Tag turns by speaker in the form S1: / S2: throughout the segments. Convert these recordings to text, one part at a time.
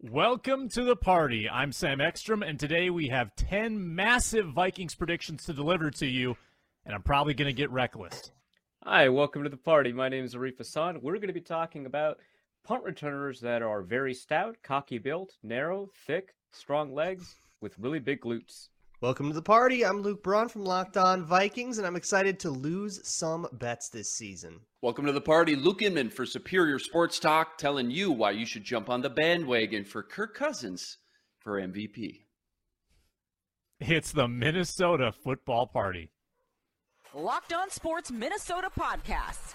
S1: Welcome to the party. I'm Sam Ekstrom, and today we have 10 massive Vikings predictions to deliver to you, and I'm probably going to get reckless.
S2: Hi, welcome to the party. My name is Arif Hasan. We're going to be talking about punt returners that are very stout, cocky built, narrow, thick, strong legs, with really big glutes.
S3: Welcome to the party. I'm Luke Braun from Locked On Vikings, and I'm excited to lose some bets this season.
S4: Welcome to the party. Luke Inman for Superior Sports Talk, telling you why you should jump on the bandwagon for Kirk Cousins for MVP.
S1: It's the Minnesota football party.
S5: Locked On Sports Minnesota podcast.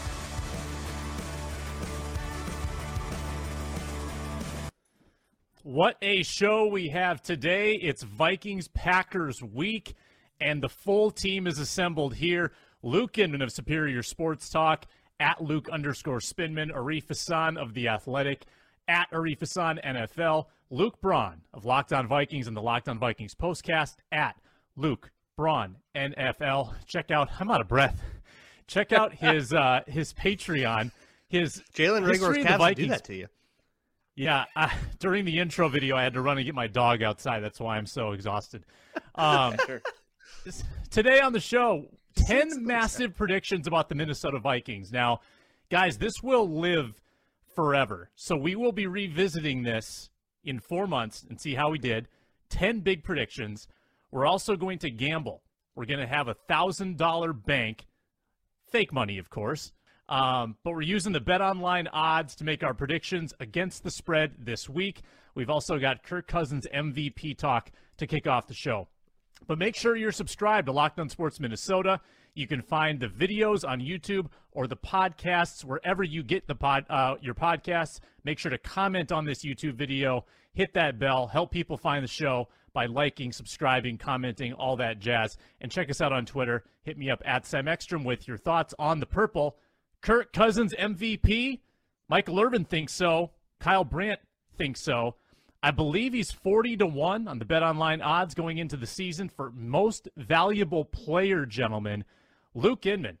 S1: What a show we have today. It's Vikings Packers week, and the full team is assembled here. Luke Inman of Superior Sports Talk, at Luke underscore Spinman, Arif Hasan of The Athletic, at Arif Hasan NFL, Luke Braun of Locked On Vikings and the Locked On Vikings postcast, at Luke Braun NFL. Check out, I'm out of breath. Check out his uh, his Patreon. His
S3: Jalen Reagor's Cavs do that to you.
S1: Yeah, uh, during the intro video, I had to run and get my dog outside. That's why I'm so exhausted. Um, sure. Today on the show, 10 massive predictions about the Minnesota Vikings. Now, guys, this will live forever. So we will be revisiting this in four months and see how we did. 10 big predictions. We're also going to gamble. We're going to have a $1,000 bank, fake money, of course um, but we're using the Bet Online odds to make our predictions against the spread this week. We've also got Kirk Cousins MVP talk to kick off the show. But make sure you're subscribed to Locked On Sports Minnesota. You can find the videos on YouTube or the podcasts wherever you get the pod uh, your podcasts. Make sure to comment on this YouTube video, hit that bell, help people find the show by liking, subscribing, commenting, all that jazz. And check us out on Twitter. Hit me up at Sam Ekstrom with your thoughts on the purple. Kirk Cousins MVP? Michael Irvin thinks so. Kyle Brandt thinks so. I believe he's 40 to 1 on the Bet Online odds going into the season for most valuable player, gentlemen. Luke Inman,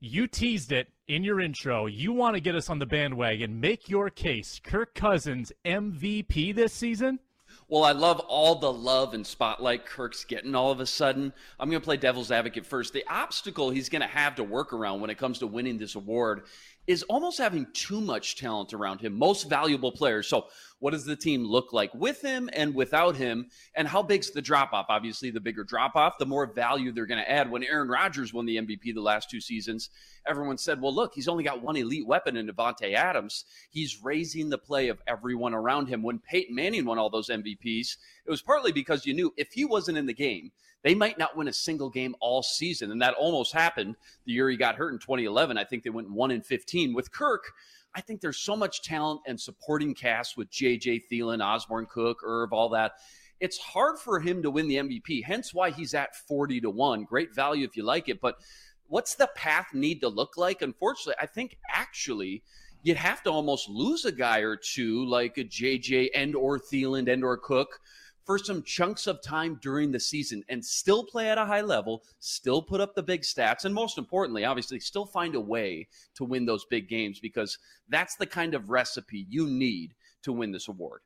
S1: you teased it in your intro. You want to get us on the bandwagon. Make your case. Kirk Cousins MVP this season?
S4: Well, I love all the love and spotlight Kirk's getting all of a sudden. I'm going to play devil's advocate first. The obstacle he's going to have to work around when it comes to winning this award is almost having too much talent around him, most valuable players. So, what does the team look like with him and without him? And how big's the drop off? Obviously, the bigger drop off, the more value they're going to add. When Aaron Rodgers won the MVP the last two seasons, everyone said, well, look, he's only got one elite weapon in Davante Adams. He's raising the play of everyone around him. When Peyton Manning won all those MVPs, it was partly because you knew if he wasn't in the game, they might not win a single game all season. And that almost happened the year he got hurt in 2011. I think they went 1 in 15. With Kirk, I think there's so much talent and supporting cast with JJ Thielen, Osborne Cook, Irv, all that. It's hard for him to win the MVP, hence why he's at 40 to 1. Great value if you like it. But what's the path need to look like? Unfortunately, I think actually you'd have to almost lose a guy or two like a JJ and or Thielen and or Cook for some chunks of time during the season and still play at a high level, still put up the big stats, and most importantly, obviously, still find a way to win those big games because that's the kind of recipe you need to win this award.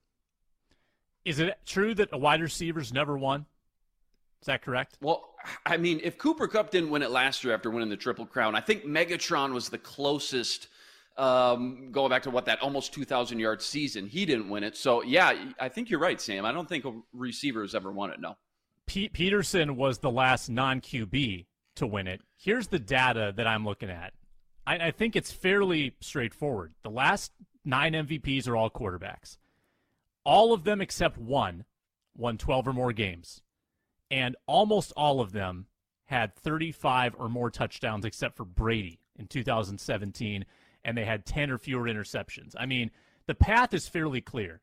S1: Is it true that a wide receiver's never won? Is that correct?
S4: Well, I mean, if Cooper Kupp didn't win it last year after winning the Triple Crown, I think Megatron was the closest um, going back to what that almost 2,000 yard season, he didn't win it. So, yeah, I think you're right, Sam. I don't think a receiver has ever won it, no.
S1: Pete Peterson was the last non QB to win it. Here's the data that I'm looking at. I, I think it's fairly straightforward. The last nine MVPs are all quarterbacks. All of them except one won 12 or more games. And almost all of them had 35 or more touchdowns except for Brady in 2017 and they had 10 or fewer interceptions. I mean, the path is fairly clear.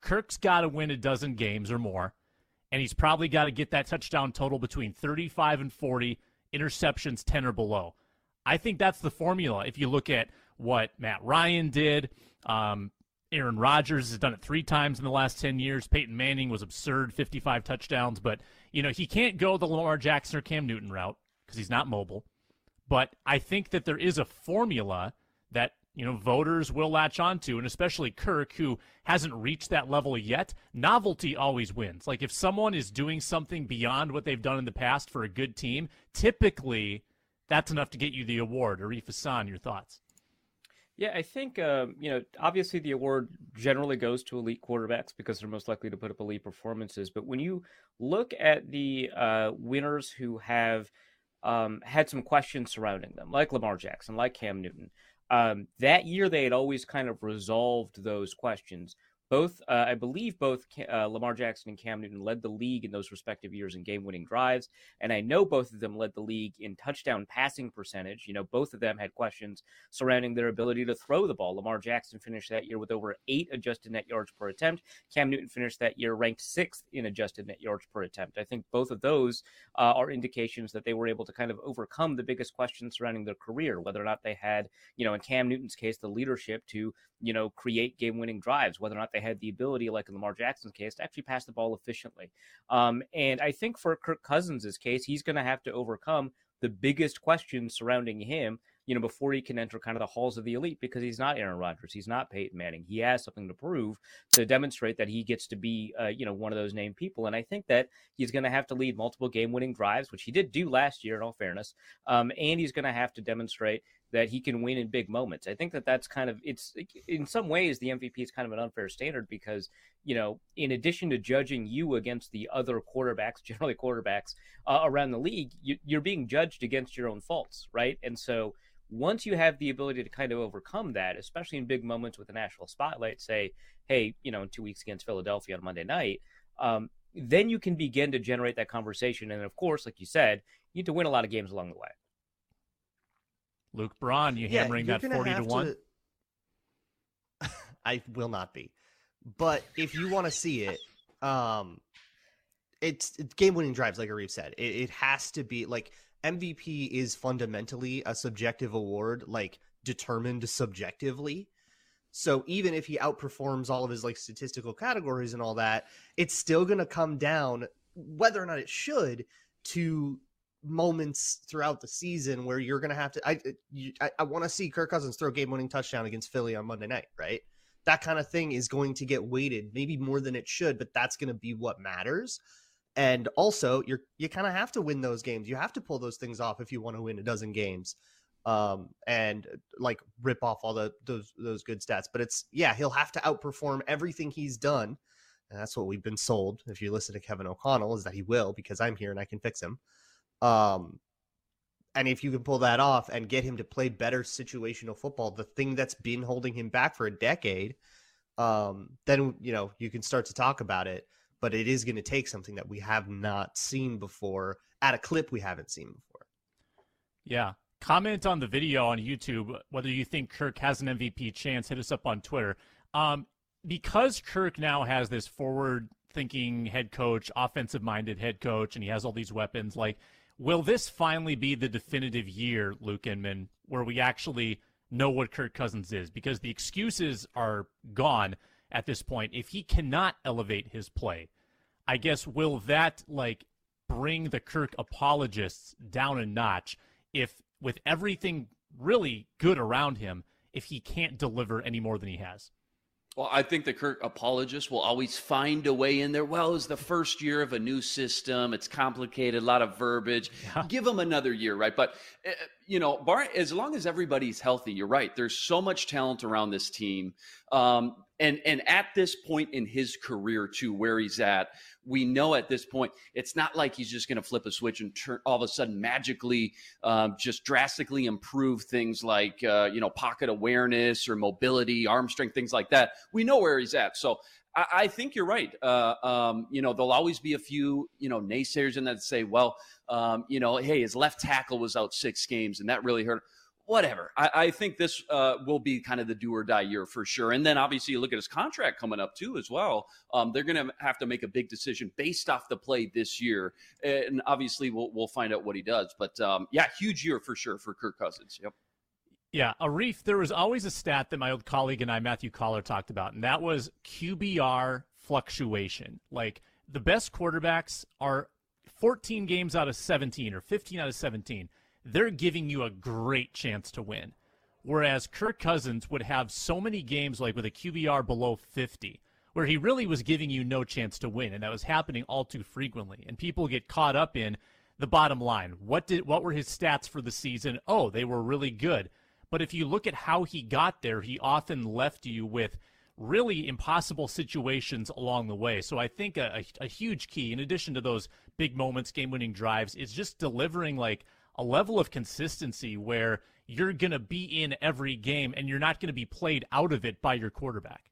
S1: Kirk's got to win a dozen games or more, and he's probably got to get that touchdown total between 35 and 40, interceptions 10 or below. I think that's the formula. If you look at what Matt Ryan did, um, Aaron Rodgers has done it three times in the last 10 years. Peyton Manning was absurd, 55 touchdowns. But, you know, he can't go the Lamar Jackson or Cam Newton route because he's not mobile. But I think that there is a formula that, you know, voters will latch onto, and especially Kirk, who hasn't reached that level yet. Novelty always wins. Like if someone is doing something beyond what they've done in the past for a good team, typically that's enough to get you the award. Arif Hasan, your thoughts?
S2: Yeah, I think um, you know. Obviously, the award generally goes to elite quarterbacks because they're most likely to put up elite performances. But when you look at the uh, winners who have um, had some questions surrounding them, like Lamar Jackson, like Cam Newton, um, that year they had always kind of resolved those questions both, uh, I believe, both uh, Lamar Jackson and Cam Newton led the league in those respective years in game-winning drives, and I know both of them led the league in touchdown passing percentage. You know, both of them had questions surrounding their ability to throw the ball. Lamar Jackson finished that year with over eight adjusted net yards per attempt. Cam Newton finished that year ranked sixth in adjusted net yards per attempt. I think both of those uh, are indications that they were able to kind of overcome the biggest questions surrounding their career, whether or not they had, you know, in Cam Newton's case, the leadership to, you know, create game-winning drives, whether or not they had the ability, like in Lamar Jackson's case, to actually pass the ball efficiently. Um, and I think for Kirk Cousins' case, he's going to have to overcome the biggest questions surrounding him, you know, before he can enter kind of the halls of the elite because he's not Aaron Rodgers, he's not Peyton Manning. He has something to prove to demonstrate that he gets to be, uh, you know, one of those named people. And I think that he's going to have to lead multiple game-winning drives, which he did do last year, in all fairness. Um, and he's going to have to demonstrate that he can win in big moments. I think that that's kind of it's in some ways the MVP is kind of an unfair standard because you know in addition to judging you against the other quarterbacks, generally quarterbacks uh, around the league, you, you're being judged against your own faults, right? And so once you have the ability to kind of overcome that, especially in big moments with the national spotlight, say, hey, you know, in two weeks against Philadelphia on Monday night, um, then you can begin to generate that conversation. And of course, like you said, you need to win a lot of games along the way.
S1: Luke Braun, you yeah, hammering that 40 to 1?
S3: To... I will not be. But if you want to see it, um, it's, it's game winning drives, like Arif said. It, it has to be like MVP is fundamentally a subjective award, like determined subjectively. So even if he outperforms all of his like statistical categories and all that, it's still going to come down whether or not it should to moments throughout the season where you're going to have to. I you, I, I want to see Kirk Cousins throw game winning touchdown against Philly on Monday night, right? That kind of thing is going to get weighted, maybe more than it should, but that's going to be what matters. And also, you're you kind of have to win those games. You have to pull those things off if you want to win a dozen games, um, and like rip off all the those those good stats. But it's yeah, he'll have to outperform everything he's done. And that's what we've been sold. If you listen to Kevin O'Connell, is that he will because I'm here and I can fix him. Um, and if you can pull that off and get him to play better situational football, the thing that's been holding him back for a decade, um, then you know you can start to talk about it. But it is going to take something that we have not seen before at a clip we haven't seen before.
S1: Yeah. Comment on the video on YouTube whether you think Kirk has an MVP chance. Hit us up on Twitter. Um, because Kirk now has this forward thinking head coach, offensive minded head coach, and he has all these weapons, like Will this finally be the definitive year, Luke Inman, where we actually know what Kirk Cousins is? Because the excuses are gone at this point. If he cannot elevate his play, I guess will that like bring the Kirk apologists down a notch if with everything really good around him, if he can't deliver any more than he has?
S4: Well, I think the Kirk apologists will always find a way in there. Well, it's the first year of a new system. It's complicated, a lot of verbiage. Yeah. Give them another year, right? But, uh, you know, Bar- as long as everybody's healthy, you're right. There's so much talent around this team. Um, and, and at this point in his career, too, where he's at, we know at this point it's not like he's just going to flip a switch and turn all of a sudden magically um, just drastically improve things like uh, you know pocket awareness or mobility, arm strength, things like that. We know where he's at, so. I, I think you're right. Uh, um, you know, there'll always be a few, you know, naysayers in that say, well, um, you know, hey, his left tackle was out six games and that really hurt whatever. I, I think this uh, will be kind of the do or die year for sure. And then obviously you look at his contract coming up too as well. Um, they're going to have to make a big decision based off the play this year, and obviously we'll we'll find out what he does. But um, yeah, huge year for sure for Kirk Cousins. Yep.
S1: Yeah, Arif, there was always a stat that my old colleague and I, Matthew Coller, talked about, and that was QBR fluctuation. Like the best quarterbacks are 14 games out of 17 or 15 out of 17 they're giving you a great chance to win. Whereas Kirk Cousins would have so many games like with a QBR below 50 where he really was giving you no chance to win and that was happening all too frequently and people get caught up in the bottom line. What did what were his stats for the season? Oh, they were really good. But if you look at how he got there, he often left you with really impossible situations along the way. So I think a, a, a huge key, in addition to those big moments, game winning drives, is just delivering like a level of consistency where you're going to be in every game and you're not going to be played out of it by your quarterback.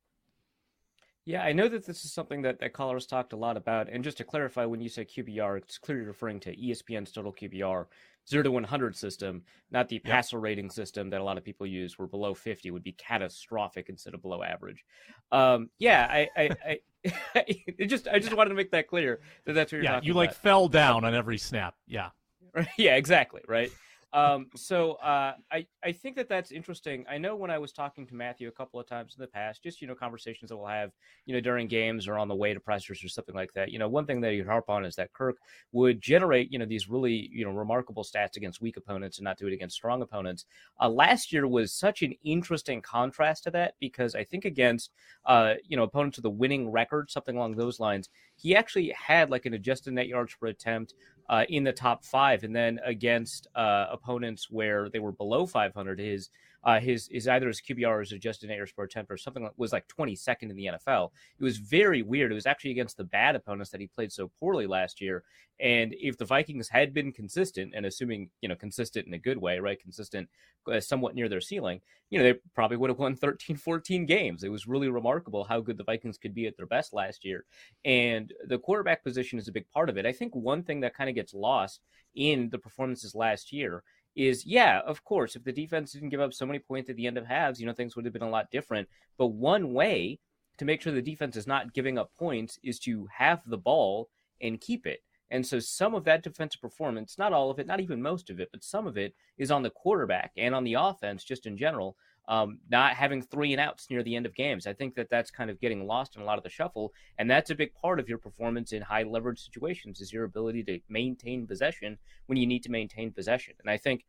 S2: Yeah, I know that this is something that, that Coller's talked a lot about. And just to clarify, when you say QBR, it's clearly referring to ESPN's total QBR, 0 to 100 system, not the yep. passer rating system that a lot of people use, where below 50 would be catastrophic instead of below average. Um, yeah, I, I, I it just I just wanted to make that clear that that's what you're
S1: yeah,
S2: you
S1: like
S2: about.
S1: fell down on every snap. Yeah.
S2: yeah, exactly. Right. Um, so uh, I I think that that's interesting. I know when I was talking to Matthew a couple of times in the past, just you know conversations that we'll have, you know, during games or on the way to pressers or something like that. You know, one thing that he'd harp on is that Kirk would generate you know these really you know remarkable stats against weak opponents and not do it against strong opponents. Uh, last year was such an interesting contrast to that because I think against uh, you know opponents with a winning record, something along those lines, he actually had like an adjusted net yards per attempt uh, in the top five, and then against uh, opponents where they were below 500, his uh, his is either his QBR or his adjusted yards per attempt or something that was like 22nd in the NFL. It was very weird. It was actually against the bad opponents that he played so poorly last year. And if the Vikings had been consistent, and assuming you know consistent in a good way, right, consistent, uh, somewhat near their ceiling, you know they probably would have won 13, 14 games. It was really remarkable how good the Vikings could be at their best last year. And the quarterback position is a big part of it. I think one thing that kind of gets lost in the performances last year is yeah, of course, if the defense didn't give up so many points at the end of halves, you know, things would have been a lot different. But one way to make sure the defense is not giving up points is to have the ball and keep it. And so some of that defensive performance, not all of it, not even most of it, but some of it is on the quarterback and on the offense just in general um, not having three and outs near the end of games. I think that that's kind of getting lost in a lot of the shuffle, and that's a big part of your performance in high leverage situations is your ability to maintain possession when you need to maintain possession. And I think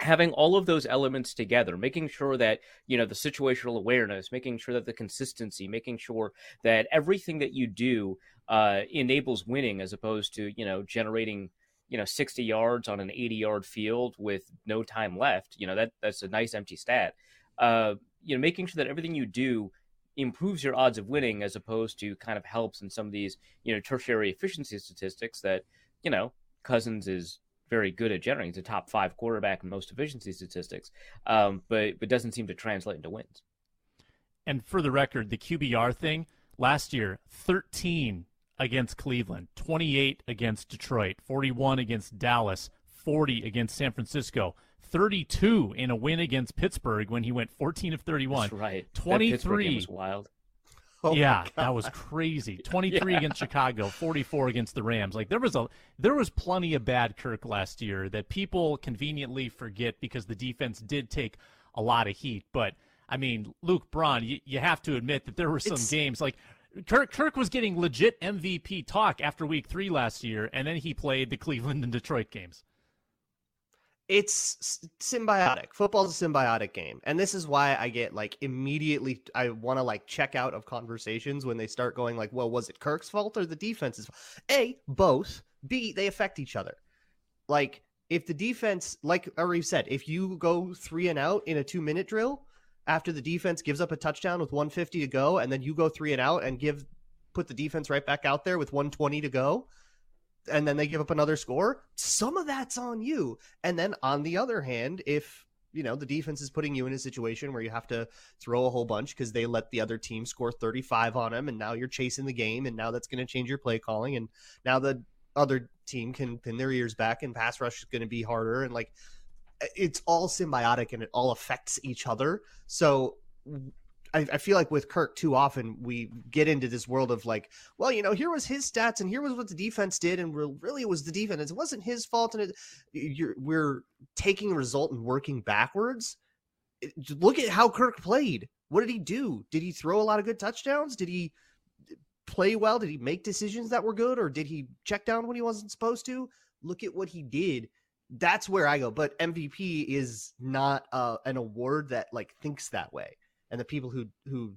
S2: having all of those elements together making sure that you know the situational awareness making sure that the consistency making sure that everything that you do uh, enables winning as opposed to you know generating you know 60 yards on an 80 yard field with no time left you know that that's a nice empty stat uh, you know, making sure that everything you do improves your odds of winning as opposed to kind of helps in some of these, you know, tertiary efficiency statistics that, you know, Cousins is very good at generating. A top five quarterback in most efficiency statistics, um, but but doesn't seem to translate into wins.
S1: And for the record, the QBR thing last year, 13 against Cleveland, 28 against Detroit, 41 against Dallas, 40 against San Francisco. 32 in a win against Pittsburgh when he went 14 of 31.
S2: That's right.
S1: 23
S2: was wild.
S1: Oh yeah, that was crazy. 23 yeah. against Chicago, 44 against the Rams. Like there was a there was plenty of bad Kirk last year that people conveniently forget because the defense did take a lot of heat, but I mean, Luke Braun, you, you have to admit that there were some it's... games like Kirk Kirk was getting legit MVP talk after week 3 last year and then he played the Cleveland and Detroit games
S3: it's symbiotic. Football's a symbiotic game. And this is why I get like immediately I want to like check out of conversations when they start going like, well, was it Kirk's fault or the defense's? Fault? A, both. B, they affect each other. Like if the defense, like Arif said, if you go three and out in a two minute drill after the defense gives up a touchdown with 150 to go, and then you go three and out and give put the defense right back out there with 120 to go, and then they give up another score, some of that's on you. And then on the other hand, if you know the defense is putting you in a situation where you have to throw a whole bunch because they let the other team score 35 on them and now you're chasing the game and now that's going to change your play calling and now the other team can pin their ears back and pass rush is going to be harder and like it's all symbiotic and it all affects each other. So I, I, feel like with Kirk too often we get into this world of like, well, you know, here was his stats and here was what the defense did, and really it was the defense. It wasn't his fault, and it, we're taking a result and working backwards. Look at how Kirk played. What did he do? Did he throw a lot of good touchdowns? Did he play well? Did he make decisions that were good, or did he check down when he wasn't supposed to? Look at what he did. That's where I go. But MVP is not uh, an award that like thinks that way and the people who who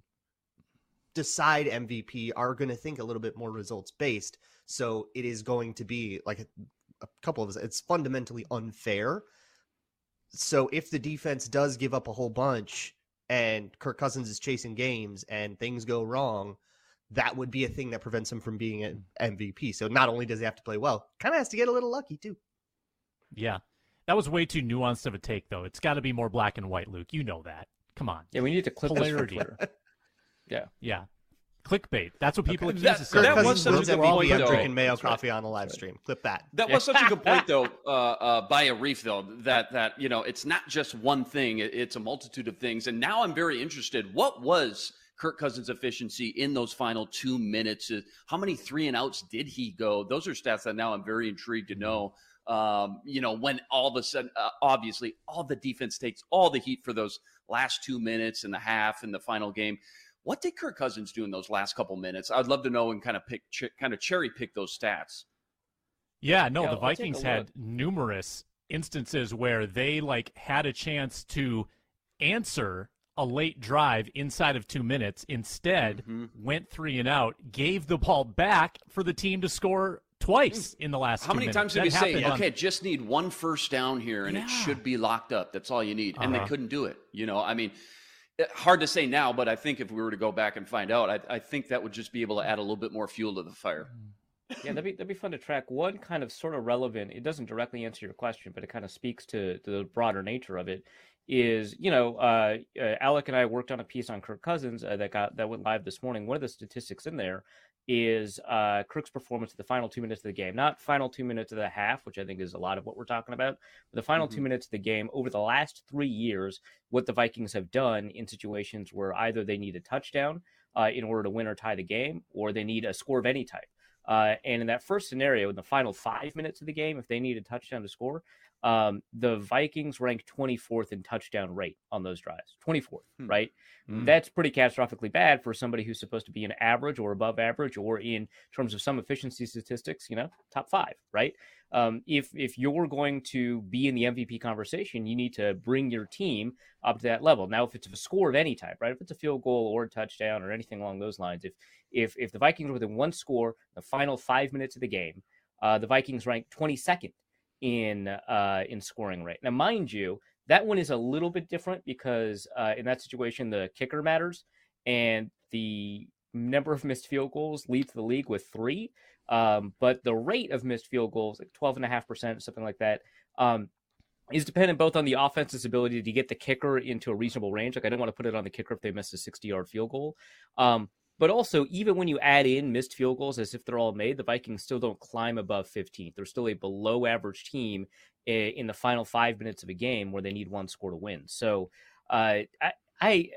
S3: decide MVP are going to think a little bit more results based. So it is going to be like a, a couple of it's fundamentally unfair. So if the defense does give up a whole bunch and Kirk Cousins is chasing games and things go wrong, that would be a thing that prevents him from being an MVP. So not only does he have to play well, kind of has to get a little lucky too.
S1: Yeah. That was way too nuanced of a take, though. It's got to be more black and white, Luke. You know that. Come on.
S2: Yeah, we need to clip Polarity.
S1: yeah. Yeah. Clickbait. That's what people
S3: okay.
S1: accuse
S3: that, that was such a good point, I'm drinking mayo That's coffee right. on the live stream. Clip that.
S4: That was such a good point, though, uh, uh, by Arif, though, that that you know it's not just one thing; it's a multitude of things. And now I'm very interested. What was Kirk Cousins' efficiency in those final two minutes? How many three and outs did he go? Those are stats that now I'm very intrigued to know. Um, you know, when all of a sudden, uh, obviously, all the defense takes all the heat for those last two minutes and the half in the final game. What did Kirk Cousins do in those last couple minutes? I'd love to know and kind of pick, ch- kind of cherry pick those stats.
S1: Yeah, no, yeah, the Vikings had numerous instances where they like had a chance to answer a late drive inside of two minutes. Instead, mm-hmm. went three and out, gave the ball back for the team to score twice in the last.
S4: How many
S1: minutes.
S4: times did we say, on... "Okay, just need one first down here, and yeah. it should be locked up"? That's all you need, and uh-huh. they couldn't do it. You know, I mean, eh, hard to say now, but I think if we were to go back and find out, I, I think that would just be able to add a little bit more fuel to the fire.
S2: yeah, that'd be that'd be fun to track. One kind of sort of relevant. It doesn't directly answer your question, but it kind of speaks to, to the broader nature of it. Is you know, uh, uh, Alec and I worked on a piece on Kirk Cousins uh, that got that went live this morning. One of the statistics in there is uh, Kirk's performance at the final two minutes of the game, not final two minutes of the half, which I think is a lot of what we're talking about, but the final mm-hmm. two minutes of the game over the last three years, what the Vikings have done in situations where either they need a touchdown uh, in order to win or tie the game, or they need a score of any type. Uh, and in that first scenario, in the final five minutes of the game, if they need a touchdown to score, um, the Vikings rank 24th in touchdown rate on those drives. 24th, hmm. right? Mm. That's pretty catastrophically bad for somebody who's supposed to be an average or above average, or in terms of some efficiency statistics, you know, top five, right? Um, if if you're going to be in the MVP conversation, you need to bring your team up to that level. Now, if it's a score of any type, right? If it's a field goal or a touchdown or anything along those lines, if if if the Vikings are within one score, the final five minutes of the game, uh, the Vikings rank 22nd in uh, in scoring rate. Now, mind you, that one is a little bit different because uh, in that situation, the kicker matters, and the number of missed field goals leads the league with three. Um, but the rate of missed field goals, like 12.5%, something like that, um, is dependent both on the offense's ability to get the kicker into a reasonable range. Like, I don't want to put it on the kicker if they miss a 60 yard field goal. Um, but also, even when you add in missed field goals as if they're all made, the Vikings still don't climb above 15th. They're still a below average team in the final five minutes of a game where they need one score to win. So, uh, I, I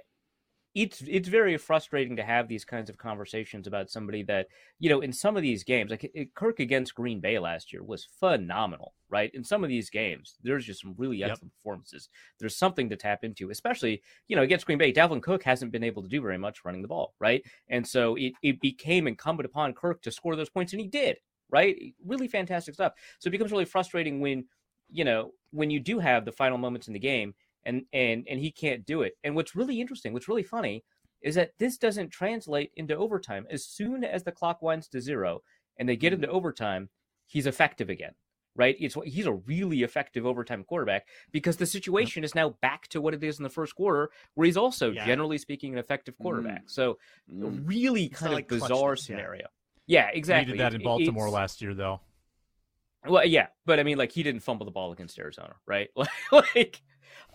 S2: it's it's very frustrating to have these kinds of conversations about somebody that you know in some of these games like Kirk against Green Bay last year was phenomenal right? In some of these games there's just some really excellent yep. performances. There's something to tap into especially you know against Green Bay Dalvin Cook hasn't been able to do very much running the ball right? And so it, it became incumbent upon Kirk to score those points and he did right? Really fantastic stuff. So it becomes really frustrating when you know when you do have the final moments in the game and and and he can't do it. And what's really interesting, what's really funny, is that this doesn't translate into overtime. As soon as the clock winds to zero and they get into mm-hmm. overtime, he's effective again. Right? It's he's a really effective overtime quarterback because the situation is now back to what it is in the first quarter, where he's also yeah. generally speaking an effective quarterback. Mm. So mm. really kind of like bizarre scenario. Yeah, yeah exactly.
S1: He did that in Baltimore last year, though.
S2: Well, yeah, but I mean, like he didn't fumble the ball against Arizona, right? like,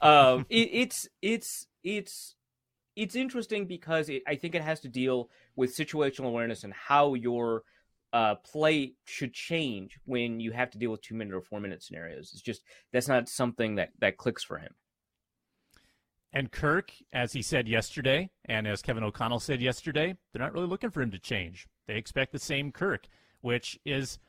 S2: um, it, it's it's it's it's interesting because it, I think it has to deal with situational awareness and how you're uh, play should change when you have to deal with two minute or four minute scenarios. It's just that's not something that that clicks for him.
S1: And Kirk, as he said yesterday, and as Kevin O'Connell said yesterday, they're not really looking for him to change. They expect the same Kirk, which is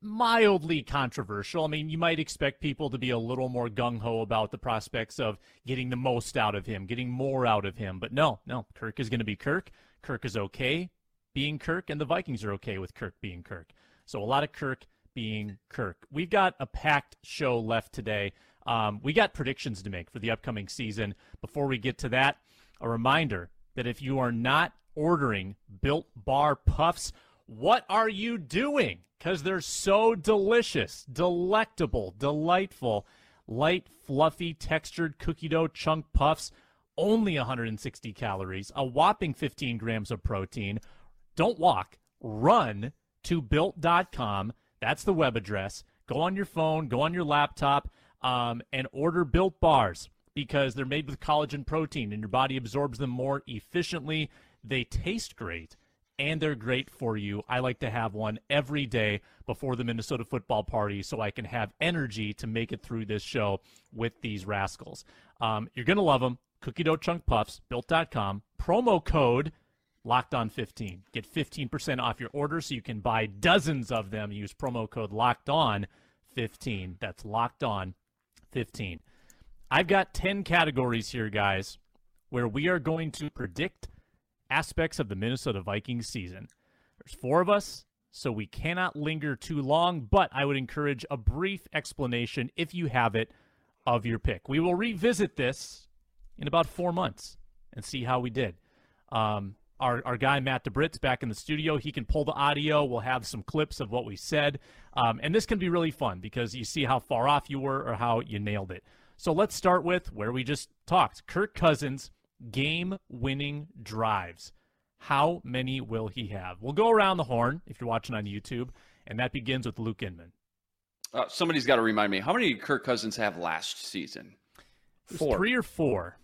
S1: mildly controversial. I mean, you might expect people to be a little more gung ho about the prospects of getting the most out of him, getting more out of him. But no, no, Kirk is going to be Kirk. Kirk is okay being Kirk, and the Vikings are okay with Kirk being Kirk. So a lot of Kirk being Kirk. We've got a packed show left today. Um, we got predictions to make for the upcoming season. Before we get to that, a reminder that if you are not ordering Built Bar Puffs, what are you doing? Because they're so delicious, delectable, delightful, light, fluffy, textured cookie dough chunk puffs, only 160 calories, a whopping 15 grams of protein. Don't walk, run to built.com. That's the web address. Go on your phone, go on your laptop, um, and order built bars because they're made with collagen protein and your body absorbs them more efficiently. They taste great and they're great for you. I like to have one every day before the Minnesota football party so I can have energy to make it through this show with these rascals. Um, you're going to love them. Cookie dough chunk puffs, built.com. Promo code locked on 15. Get 15% off your order so you can buy dozens of them. Use promo code locked on 15. That's locked on 15. I've got 10 categories here, guys, where we are going to predict aspects of the Minnesota Vikings season. There's four of us, so we cannot linger too long, but I would encourage a brief explanation, if you have it, of your pick. We will revisit this in about four months and see how we did. Um, our, our guy Matt DeBritz back in the studio. He can pull the audio. We'll have some clips of what we said. Um, and this can be really fun because you see how far off you were or how you nailed it. So let's start with where we just talked Kirk Cousins game winning drives. How many will he have? We'll go around the horn if you're watching on YouTube, and that begins with Luke Inman.
S4: Uh, somebody's got to remind me. How many did Kirk Cousins have last season?
S1: Four. Three or four?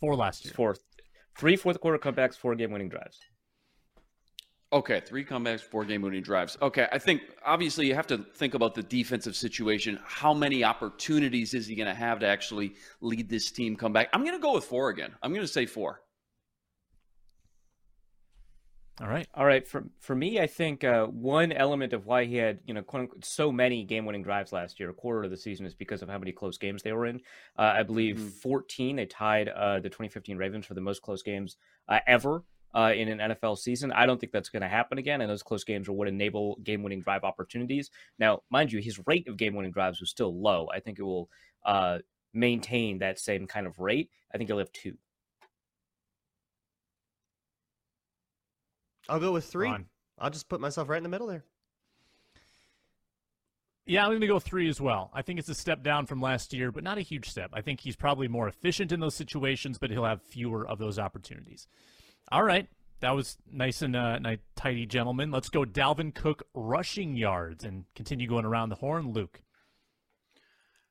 S1: Four last year.
S2: Four. Three fourth quarter comebacks, four game winning drives.
S4: Okay, three comebacks, four game winning drives. Okay, I think obviously you have to think about the defensive situation. How many opportunities is he going to have to actually lead this team come back? I'm going to go with four again. I'm going to say four.
S1: All right.
S2: All right. For for me, I think uh, one element of why he had you know unquote, so many game winning drives last year, a quarter of the season, is because of how many close games they were in. Uh, I believe mm-hmm. 14. They tied uh, the 2015 Ravens for the most close games uh, ever. Uh, in an NFL season, I don't think that's going to happen again. And those close games are what enable game-winning drive opportunities. Now, mind you, his rate of game-winning drives was still low. I think it will uh, maintain that same kind of rate. I think he'll have two.
S3: I'll go with three. I'll just put myself right in the middle there.
S1: Yeah, I'm going to go three as well. I think it's a step down from last year, but not a huge step. I think he's probably more efficient in those situations, but he'll have fewer of those opportunities. All right. That was nice and uh, nice, tidy, gentlemen. Let's go Dalvin Cook rushing yards and continue going around the horn. Luke.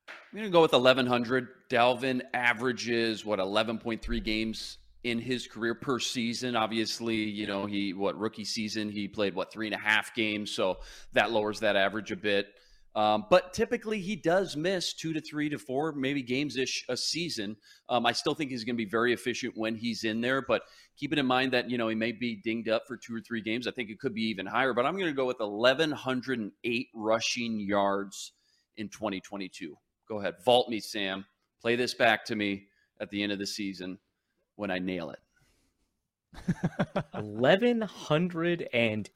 S4: I'm going to go with 1,100. Dalvin averages, what, 11.3 games in his career per season. Obviously, you know, he, what, rookie season, he played, what, three and a half games. So that lowers that average a bit. Um, but typically, he does miss two to three to four, maybe games ish a season. Um, I still think he's going to be very efficient when he's in there. But keeping in mind that you know he may be dinged up for two or three games, I think it could be even higher. But I'm going to go with 1,108 rushing yards in 2022. Go ahead, vault me, Sam. Play this back to me at the end of the season when I nail it.
S2: 1108.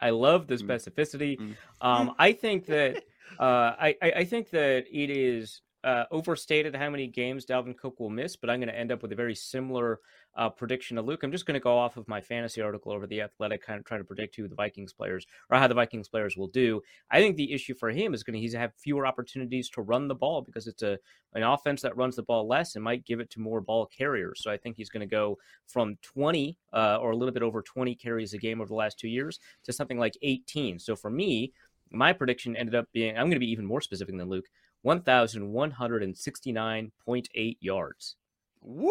S2: I love the mm. specificity. Mm. Um, I think that uh, I, I think that it is uh, overstated how many games Dalvin Cook will miss, but I'm going to end up with a very similar uh, prediction to Luke. I'm just going to go off of my fantasy article over the Athletic, kind of try to predict who the Vikings players or how the Vikings players will do. I think the issue for him is going to have fewer opportunities to run the ball because it's a an offense that runs the ball less and might give it to more ball carriers. So I think he's going to go from 20 uh, or a little bit over 20 carries a game over the last two years to something like 18. So for me, my prediction ended up being I'm going to be even more specific than Luke. 1,169.8 yards.
S4: Woo!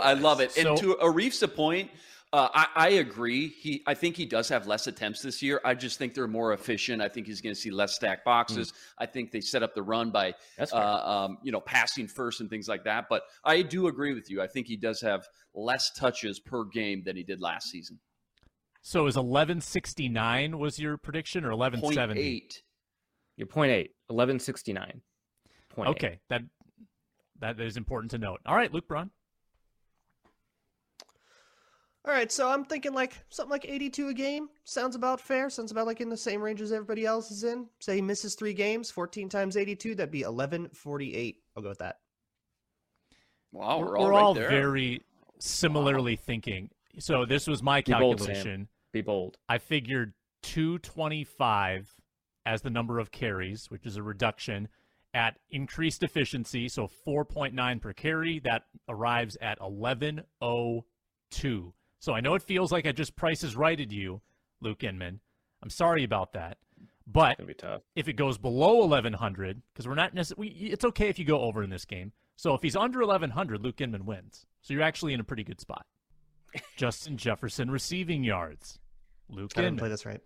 S4: I love it. So, and to Arif's point, Uh, I, I, agree. He, I think he does have less attempts this year. I just think they're more efficient. I think he's going to see less stack boxes. Mm. I think they set up the run by, uh, um, you know, passing first and things like that. But I do agree with you. I think he does have less touches per game than he did last season.
S1: So is eleven sixty nine was your prediction or eleven seventy
S2: eight? Your point eight. Eleven sixty nine.
S1: Okay, that that is important to note. All right, Luke Braun.
S3: All right, so I'm thinking like something like 82 a game sounds about fair. Sounds about like in the same range as everybody else is in. Say he misses three games, 14 times 82, that'd be 1148. I'll go with that.
S4: Wow,
S1: we're,
S4: all,
S1: we're
S4: right
S1: all
S4: there.
S1: very similarly wow. thinking. So this was my
S2: Be
S1: calculation.
S2: Bold, Be bold.
S1: I figured 225 as the number of carries, which is a reduction at increased efficiency, so 4.9 per carry. That arrives at 1102. So I know it feels like I just prices righted you, Luke Inman. I'm sorry about that. But if it goes below 1100, because we're not necessarily, it's okay if you go over in this game. So if he's under 1100, Luke Inman wins. So you're actually in a pretty good spot. Justin Jefferson receiving yards. Luke
S3: I
S1: Inman.
S3: didn't play this right.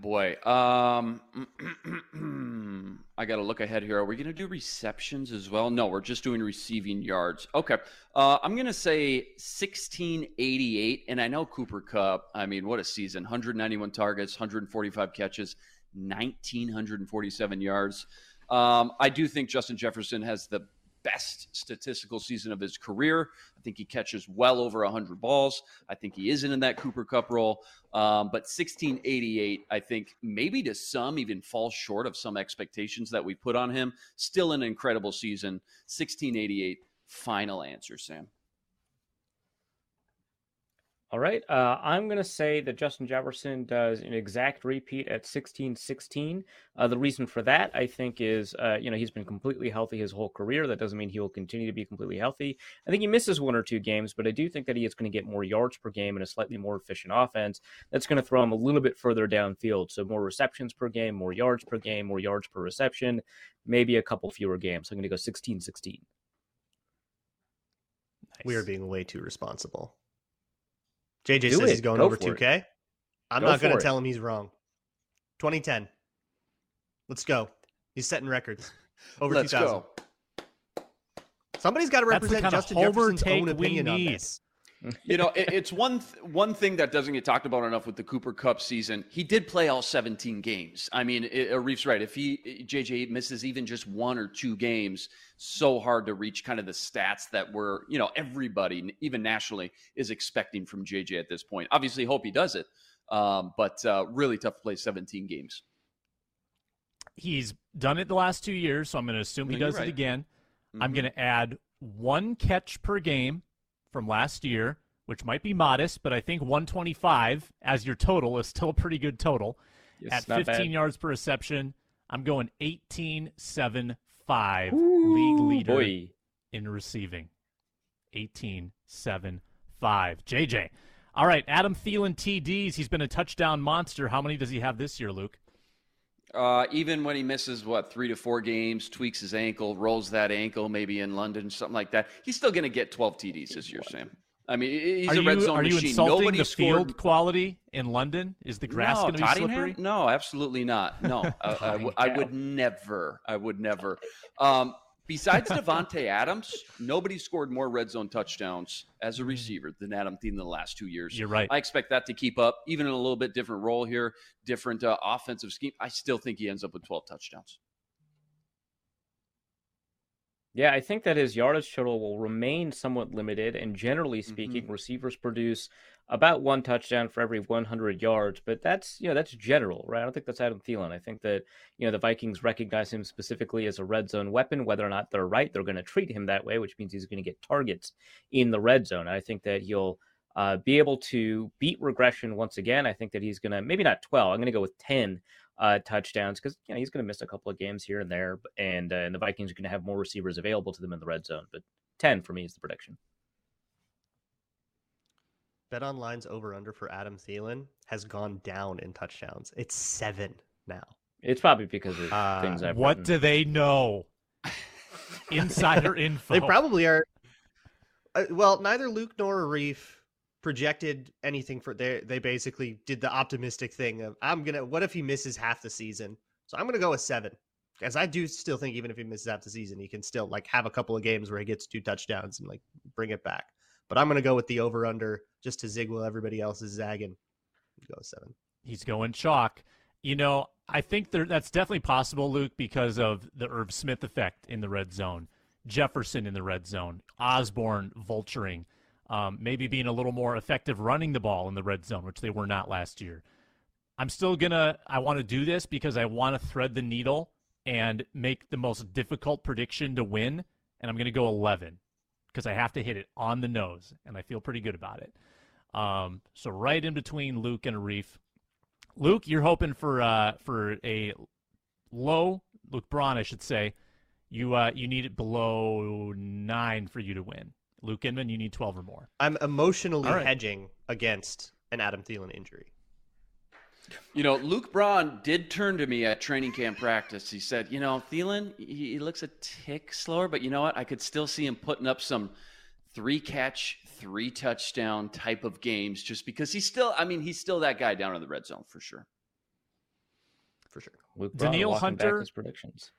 S4: Boy, um, I got to look ahead here. Are we going to do receptions as well? No, we're just doing receiving yards. Okay, uh, I'm going to say 1688, and I know Cooper Kupp. I mean, what a season! 191 targets, 145 catches, 1947 yards. Um, I do think Justin Jefferson has the best statistical season of his career. I think he catches well over 100 balls. I think he isn't in that Cooper Kupp role. Um, but 1688, I think maybe to some even falls short of some expectations that we put on him. Still an incredible season. 1688, final answer, Sam.
S2: All right. Uh, I'm going to say that Justin Jefferson does an exact repeat at 16 16. Uh, the reason for that, I think, is, uh, you know, he's been completely healthy his whole career. That doesn't mean he will continue to be completely healthy. I think he misses one or two games, but I do think that he is going to get more yards per game and a slightly more efficient offense. That's going to throw him a little bit further downfield. So more receptions per game, more yards per game, more yards per reception, maybe a couple fewer games. So I'm going to go 16 16.
S3: Nice. We are being way too responsible. JJ Do says it. he's going Go over 2K. It. I'm Go not going to tell him he's wrong. 2010. Let's go. He's setting records. Over Let's 2000. Go. Somebody's got to represent Justin Jefferson's own opinion on this.
S4: You know, it, it's one th- one thing that doesn't get talked about enough with the Cooper Kupp season. He did play all 17 games. I mean, it, Reef's right. If he JJ misses even just one or two games, so hard to reach kind of the stats that we're, you know, everybody, even nationally, is expecting from JJ at this point. Obviously, hope he does it, um, but uh, really tough to play 17 games.
S1: He's done it the last two years, so I'm going to assume he does right. it again. Mm-hmm. I'm going to add one catch per game from last year, which might be modest, but I think 125 as your total is still a pretty good total. Yes, At 15 bad. yards per reception, I'm going 18 7 5 league leader boy. in receiving. 18 7 5. JJ. All right, Adam Thielen TDs. He's been a touchdown monster. How many does he have this year, Luke?
S4: Uh, even when he misses what three to four games, tweaks his ankle, rolls that ankle, maybe in London, something like that, he's still going to get 12 TDs this year, Sam. I mean, he's
S1: are
S4: a red zone
S1: are
S4: machine.
S1: you insulting
S4: Nobody
S1: the
S4: scored...
S1: field quality in London? Is the grass
S4: no,
S1: going to be slippery?
S4: No, absolutely not. No, I, I, w- I would never. I would never. Um, Besides Davante Adams, nobody scored more red zone touchdowns as a receiver than Adam Thielen in the last two years.
S1: You're right.
S4: I expect that to keep up, even in a little bit different role here, different uh, offensive scheme. I still think he ends up with 12 touchdowns.
S2: Yeah, I think that his yardage total will remain somewhat limited, and generally speaking, mm-hmm. receivers produce about one touchdown for every 100 yards. But that's you know that's general, right? I don't think that's Adam Thielen. I think that you know the Vikings recognize him specifically as a red zone weapon. Whether or not they're right, they're going to treat him that way, which means he's going to get targets in the red zone. I think that he'll uh, be able to beat regression once again. I think that he's going to maybe not 12. I'm going to go with 10 uh, touchdowns because you know he's going to miss a couple of games here and there, and uh, and the Vikings are going to have more receivers available to them in the red zone. But ten for me is the prediction.
S3: Bet Online's over under for Adam Thielen has gone down in touchdowns. It's seven now.
S2: It's probably because of uh, things I've.
S1: What
S2: written.
S1: do they know? Insider info.
S3: They probably are. Uh, well, neither Luke nor Arif projected anything for they they basically did the optimistic thing of I'm gonna what if he misses half the season? So I'm gonna go with seven. Because I do still think even if he misses half the season, he can still like have a couple of games where he gets two touchdowns and like bring it back. But I'm gonna go with the over under just to zig while everybody else is zagging. Go seven.
S1: He's going chalk. You know, I think there, that's definitely possible, Luke, because of the Irv Smith effect in the red zone, Jefferson in the red zone, Osborne vulturing, um, maybe being a little more effective running the ball in the red zone, which they were not last year. I'm still gonna. I want to do this because I want to thread the needle and make the most difficult prediction to win, and I'm gonna go 11 because I have to hit it on the nose, and I feel pretty good about it. Um, so right in between Luke and Arif. Luke, you're hoping for uh, for a low Luke Braun, I should say. You uh, you need it below nine for you to win. Luke Inman, you need twelve or more.
S3: I'm emotionally
S1: right.
S3: hedging against an Adam Thielen injury.
S4: You know, Luke Braun did turn to me at training camp practice. He said, "You know, Thielen, he, he looks a tick slower, but you know what? I could still see him putting up some three catch, three touchdown type of games, just because he's still. I mean, he's still that guy down in the red zone for sure.
S3: For sure.
S2: Luke Braun
S1: Danielle
S2: walking back
S1: Hunter-
S2: his predictions.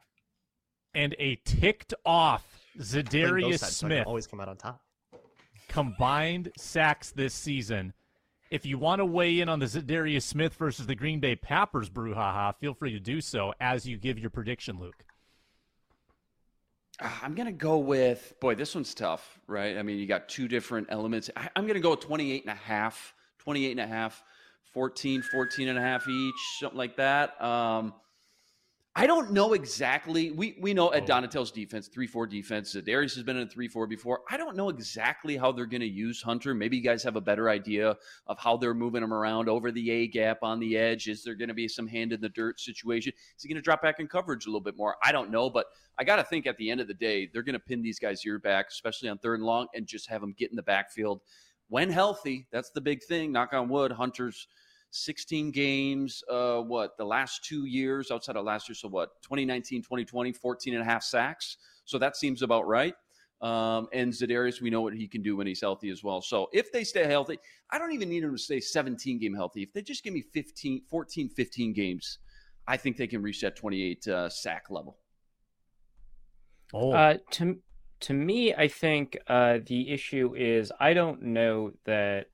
S1: And a ticked off
S3: Playing both
S1: Za'Darius
S3: sides, so
S1: Smith
S3: always come out on top.
S1: combined sacks this season. If you want to weigh in on the Za'Darius Smith versus the Green Bay Packers brouhaha, feel free to do so as you give your prediction, Luke.
S4: Ah, I'm going to go with, boy, this one's tough, right? I mean, you got two different elements. I, I'm going to go with 28 and a half, 28 and a half, 14, 14 and a half each, something like that. Um, I don't know exactly. We we know at
S1: Oh.
S4: Donatell's defense, three four defense. Darius has been in a three four before. I don't know exactly how they're going to use Hunter. Maybe you guys have a better idea of how they're moving him around over the A gap on the edge. Is there going to be some hand in the dirt situation? Is he going to drop back in coverage a little bit more? I don't know, but I got to think at the end of the day, they're going to pin these guys ear back, especially on third and long, and just have them get in the backfield when healthy. That's the big thing. Knock on wood. Hunter's 16 games, uh, what, the last two years outside of last year. So, what, 2019, 2020, 14 and a half sacks. So, that seems about right. Um, and Za'Darius, we know what he can do when he's healthy as well. So, if they stay healthy, I don't even need him to stay 17 game healthy. If they just give me 15, 14, 15 games, I think they can reach that 28 uh, sack level.
S1: Oh,
S2: Uh, to to me, I think uh, the issue is I don't know that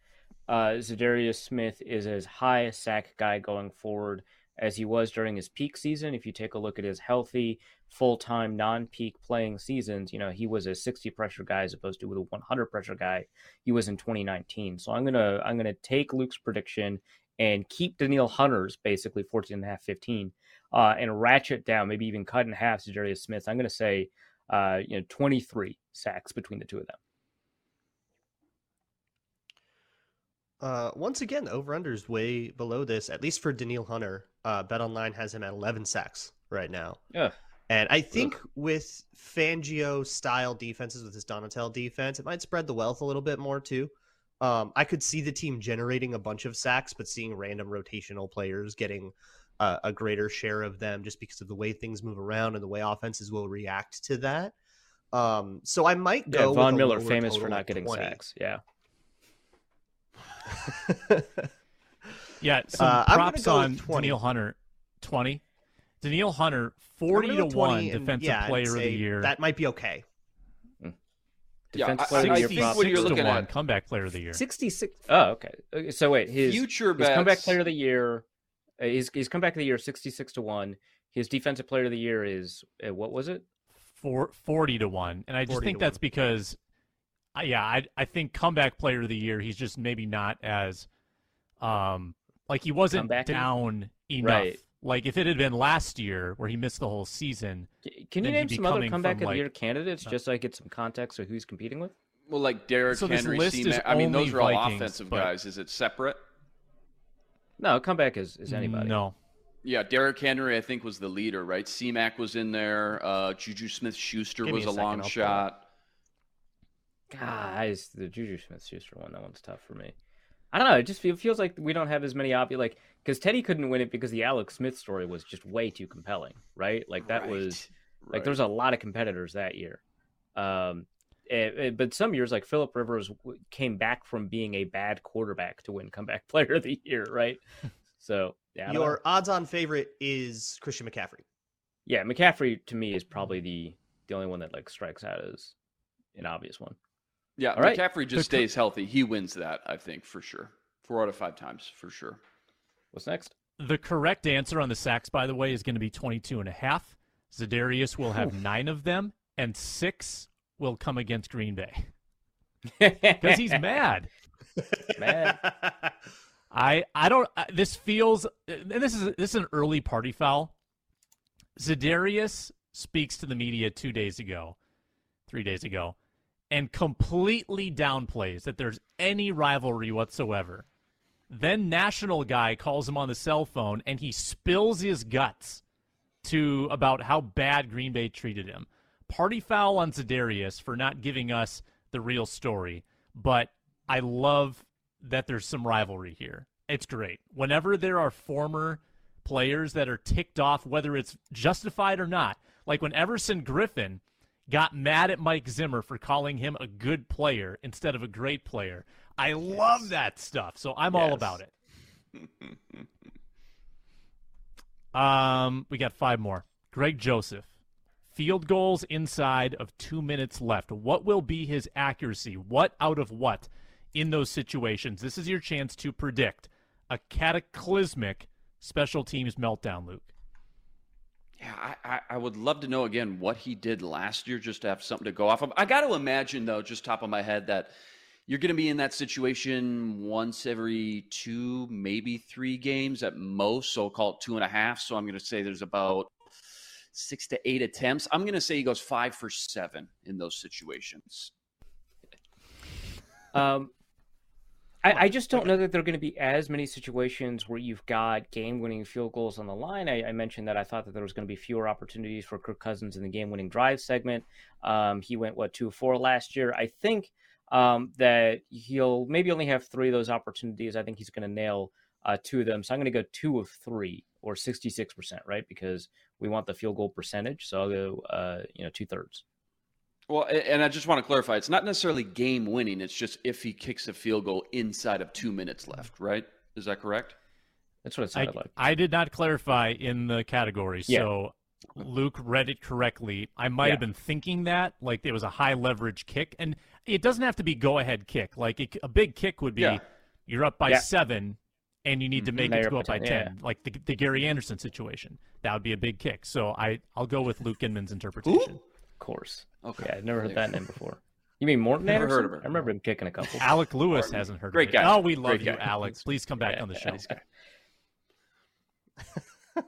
S2: uh, Za'Darius Smith is as high a sack guy going forward as he was during his peak season. If you take a look at his healthy, full time, non peak playing seasons, you know he was a 60 pressure guy as opposed to a 100 pressure guy he was in 2019. So I'm gonna I'm gonna take Luke's prediction and keep Danielle Hunter's basically 14 and a half, 15, uh, and ratchet down, maybe even cut in half Za'Darius Smith. I'm gonna say uh, you know, 23 sacks between the two of them.
S3: Uh, once again, the over under is way below this, at least for Danielle Hunter. Uh, Bet Online has him at 11 sacks right now.
S2: Yeah.
S3: And I think with Fangio style defenses, with his Donatell defense, it might spread the wealth a little bit more too. Um, I could see the team generating a bunch of sacks, but seeing random rotational players getting uh, a greater share of them just because of the way things move around and the way offenses will react to that. Um, so I might
S2: Yeah,
S3: go.
S2: Von
S3: with
S2: Miller famous for not getting
S3: 20.
S2: sacks. Yeah.
S1: yeah. Some
S3: uh,
S1: props on
S3: 20.
S1: Danielle Hunter. 20. Danielle Hunter, 40
S3: gonna
S1: to
S3: go 20
S1: 1
S3: and,
S1: defensive
S3: yeah,
S1: player of the year.
S3: That might be okay.
S4: Yeah,
S2: Defense
S4: I-
S2: player of the
S4: I
S2: year
S4: think what you're
S1: 66 to
S4: looking
S1: 1
S4: at-
S1: comeback player of the year.
S2: 66. Oh, okay. Okay, So wait, his,
S4: Future
S2: his comeback player of the year, uh, his, his comeback of the year, 66 to 1. His defensive player of the year is, uh, what was it?
S1: Four, 40 to 1. And I just think that's
S3: 1.
S1: because, yeah, I, I think comeback player of the year, he's just maybe not as, um, like he wasn't down enough.
S2: Right.
S1: Like if it had been last year where he missed the whole season,
S2: Can you name some other comeback
S1: from,
S2: of the year candidates
S1: uh,
S2: just so I get some context of who he's competing with?
S4: Well, like Derrick
S1: So this
S4: Henry,
S1: list is
S4: I mean, those are all
S1: Vikings,
S4: offensive
S1: but-
S4: guys. Is it separate?
S2: No, comeback is, is anybody.
S1: No.
S4: Yeah, Derrick Henry, I think, was the leader, right? CMAC was in there. Uh, Juju Smith Schuster was
S3: a
S4: a, long
S3: I'll
S4: shot.
S2: God, I just, the Juju Smith Schuster one, that one's tough for me. I don't know. It just feel, feels like we don't have as many obvious, like, because Teddy couldn't win it because the Alex Smith story was just way too compelling, right? Like, that
S4: Right,
S2: was, like,
S4: right.
S2: there's a lot of competitors that year. Um, uh, but some years like Philip Rivers came back from being a bad quarterback to win comeback player of the year, right? so yeah,
S3: your odds-on favorite is Christian McCaffrey.
S2: Yeah, McCaffrey to me is probably the the only one that like strikes out as an obvious one.
S4: Yeah, All McCaffrey just stays healthy. He wins that, I think, for sure. Four out of five times, for sure.
S2: What's next?
S1: The correct answer on the sacks, by the way, is going to be 22 and a half. Za'Darius will have nine of them, and six will come against Green Bay. Because he's mad.
S2: mad.
S1: I I don't. This feels, and this is this is an early party foul. Za'Darius speaks to the media two days ago, three days ago, and completely downplays that there's any rivalry whatsoever. Then national guy calls him on the cell phone and he spills his guts to about how bad Green Bay treated him. Party foul on Za'Darius for not giving us the real story, but I love that there's some rivalry here. It's great. Whenever there are former players that are ticked off, whether it's justified or not, like when Everson Griffen got mad at Mike Zimmer for calling him a good player instead of a great player. I yes. love that stuff. So I'm yes. all about it. um, we got five more. Greg Joseph. Field goals inside of two minutes left. What will be his accuracy? What out of what in those situations? This is your chance to predict a cataclysmic special teams meltdown, Luke.
S4: Yeah, I, I would love to know again what he did last year just to have something to go off of. I got to imagine, though, just top of my head, that you're going to be in that situation once every two, maybe three games at most. So call it two and a half. So I'm going to say there's about six to eight attempts. I'm going to say he goes five for seven in those situations.
S2: Um, I, I, just don't know that there are going to be as many situations where you've got game-winning field goals on the line. I, I, mentioned that I thought that there was going to be fewer opportunities for Kirk Cousins in the game-winning drive segment. Um, he went what two four last year. I think um, that he'll maybe only have three of those opportunities. I think he's going to nail uh, two of them. So I'm going to go two of three or 66 percent, right? Because we want the field goal percentage. So I'll go, uh, you know, two thirds.
S4: Well, and I just want to clarify, it's not necessarily game winning. It's just if he kicks a field goal inside of two minutes left, right? Is that correct?
S2: That's what it sounded
S1: I,
S2: like.
S1: I did not clarify in the category, yeah. so Luke read it correctly. I might yeah. have been thinking that, like it was a high leverage kick, and it doesn't have to be go ahead kick. Like it, a big kick would be yeah. you're up by seven, and you need to make mm-hmm. it to go up by ten, like the, the Gary Anderson situation. That would be a big kick. So I I'll go with Luke Inman's interpretation.
S2: Ooh course. Okay. Yeah, I've never heard that name before. You mean Morten Never Andersen? heard of him. I remember him kicking a couple.
S1: Alec Lewis Morten. hasn't heard
S4: Great
S1: of
S4: it. guy.
S1: Oh, we love
S4: Great
S1: you,
S4: guy.
S1: Alex. Please come back
S2: Yeah,
S1: on the
S2: yeah,
S1: show.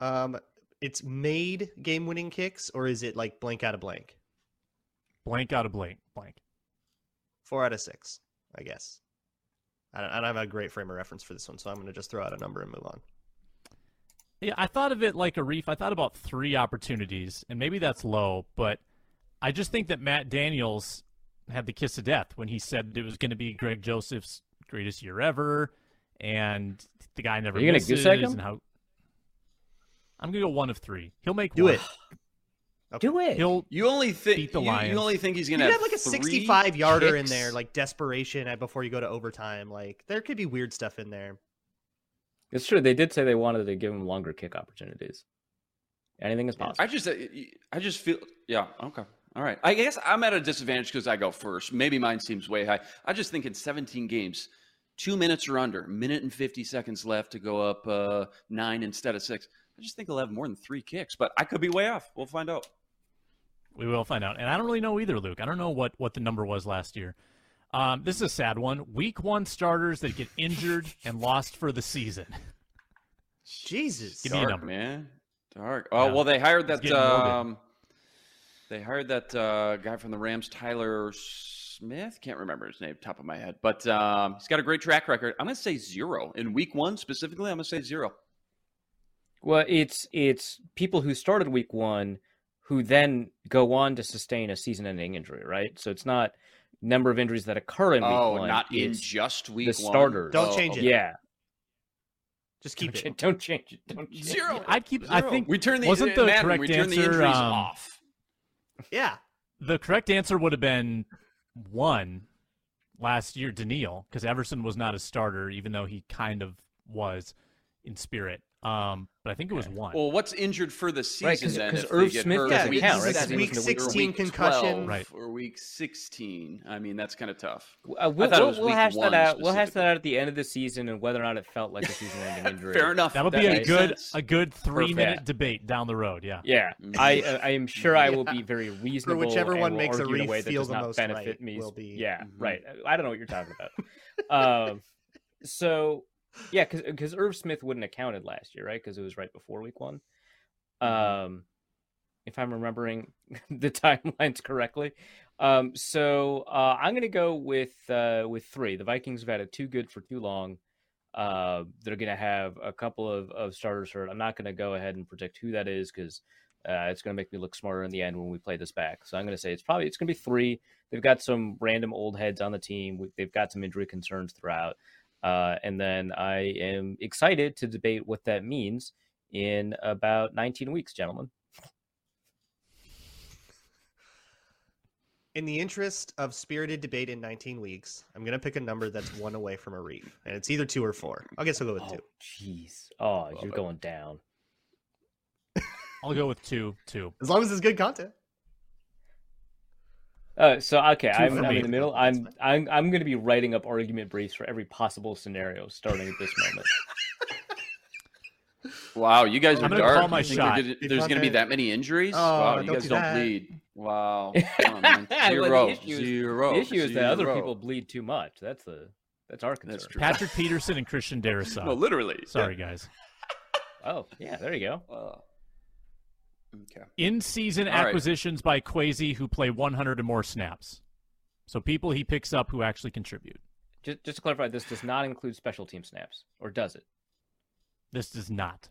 S3: um, it's made game-winning kicks, or is it like blank out of blank?
S1: Blank out of blank. Blank.
S3: Four out of six, I guess. I don't, I don't have a great frame of reference for this one, so I'm going to just throw out a number and move on.
S1: Yeah, I thought of it like Arif. I thought about three opportunities, and maybe that's low, but I just think that Matt Daniels had the kiss of death when he said it was going to be Greg Joseph's greatest year ever, and the guy never.
S2: Are you going to goose egg him?
S1: How... I'm going to go one of three. He'll make
S3: do
S1: one.
S3: it.
S2: Okay. Do it.
S1: He'll
S4: you only think
S1: the
S4: you, you, only think he's going to
S3: have like a 65 yarder
S4: kicks?
S3: in there, like desperation before you go to overtime. Like there could be weird stuff in there.
S2: It's true. They did say they wanted to give him longer kick opportunities. Anything is possible.
S4: I just, I just feel, yeah, okay, all right. I guess I'm at a disadvantage because I go first. Maybe mine seems way high. I just think in 17 games, two minutes or under, minute and 50 seconds left to go up uh, nine instead of six. I just think he'll have more than three kicks, but I could be way off. We'll find out.
S1: We will find out, and I don't really know either, Luke. I don't know what what the number was last year. Um, this is a sad one. Week one starters that get injured and lost for the season.
S3: Jesus,
S1: Give
S4: Dark,
S1: me a number.
S4: man. Dark. Oh yeah. well, they hired that. Um, they hired that uh, guy from the Rams, Tyler Smith. Can't remember his name, top of my head, but um, he's got a great track record. I'm going to say zero in week one specifically. I'm going to say zero.
S2: Well, it's it's people who started week one who then go on to sustain a season-ending injury, right? So it's not number of injuries that occur in week
S4: oh,
S2: one.
S4: not in just week
S2: the
S4: one.
S2: starters.
S3: Don't
S4: Oh,
S3: change it.
S2: Yeah,
S3: Just keep
S2: don't,
S3: it.
S2: ch- don't change it. Don't change
S4: Zero.
S2: It.
S1: I'd keep. I think
S4: we turn the
S1: wasn't the
S4: Madden,
S1: correct
S4: we turn the
S1: answer,
S4: injuries
S1: um,
S4: off.
S3: Yeah,
S1: The correct answer would have been one last year, Danielle, because Everson was not a starter, even though he kind of was in spirit. Um, but I think it was one.
S4: Well, what's injured for the season
S2: Right, 'cause-
S4: then?
S2: 'cause
S4: if
S2: Irv
S4: they get
S2: Smith
S4: hurt?
S2: doesn't
S4: Week
S2: count, right? 'Cause
S4: six-
S2: he was in the
S4: or
S3: week 16
S4: week
S3: concussion.
S4: 12
S1: Right.
S4: Or week 16. I mean, that's kind of tough.
S2: Uh, we'll,
S4: thought
S2: we'll- we'll hash that out. We'll hash that out at the end of the season and whether or not it felt like a season-ending injury.
S4: Fair enough.
S1: That'll
S4: That
S1: be a good
S4: sense.
S1: a good three minute debate down the road. Yeah.
S2: Yeah,
S4: Mhm.
S2: I uh, I am sure I will be very reasonable.
S3: For whichever
S2: and
S3: one makes a
S2: argue in
S3: reef
S2: way that
S3: feel
S2: does
S3: the
S2: not
S3: most
S2: benefit
S3: right
S2: me.
S3: will be-
S2: Yeah,
S4: Mhm.
S2: right. I don't know what you're talking about. um, so yeah, because because Irv Smith wouldn't have counted last year, right? Because it was right before week one. Um, if I'm remembering the timelines correctly. Um, so uh, I'm gonna go with uh, with three. The Vikings have had it too good for too long. Uh, they're gonna have a couple of, of starters hurt. I'm not gonna go ahead and predict who that is because uh, it's gonna make me look smarter in the end when we play this back. So I'm gonna say it's probably it's gonna be three. They've got some random old heads on the team. They've got some injury concerns throughout. Uh, and then I am excited to debate what that means in about 19 weeks, gentlemen.
S3: In the interest of spirited debate in 19 weeks, I'm going to pick a number that's one away from Arif, and it's either two or four. I guess I'll go with two.
S2: jeez. Oh, you're
S4: it.
S2: going down.
S1: I'll go with two. Two.
S3: As long as it's good content.
S2: Uh, so okay,
S1: Two
S2: I'm, I'm
S1: me.
S2: in the middle. I'm. I'm I'm going to be writing up argument briefs for every possible scenario starting at this moment.
S4: Wow, you guys are
S1: I'm
S4: dark.
S1: call my
S4: You think
S1: shot.
S4: gonna- there's going to be that many injuries?
S3: Oh,
S4: wow, you
S3: don't
S4: guys
S3: do
S4: don't
S3: that.
S4: bleed. Wow. Come on, man.
S2: Well, the issue is-
S4: Zero.
S2: the issue is that other people bleed too much. That's the that's our concern.
S4: That's.
S1: Patrick Peterson and Christian Darrisaw.
S4: No, literally.
S1: Sorry, guys.
S2: Oh yeah, there you go.
S4: Uh, okay.
S1: In-season
S4: All right.
S1: acquisitions by Kwesi who play 100 or more snaps. So people he picks up who actually contribute.
S2: Just just to clarify, this does not include special team snaps, or does it?
S1: This does not.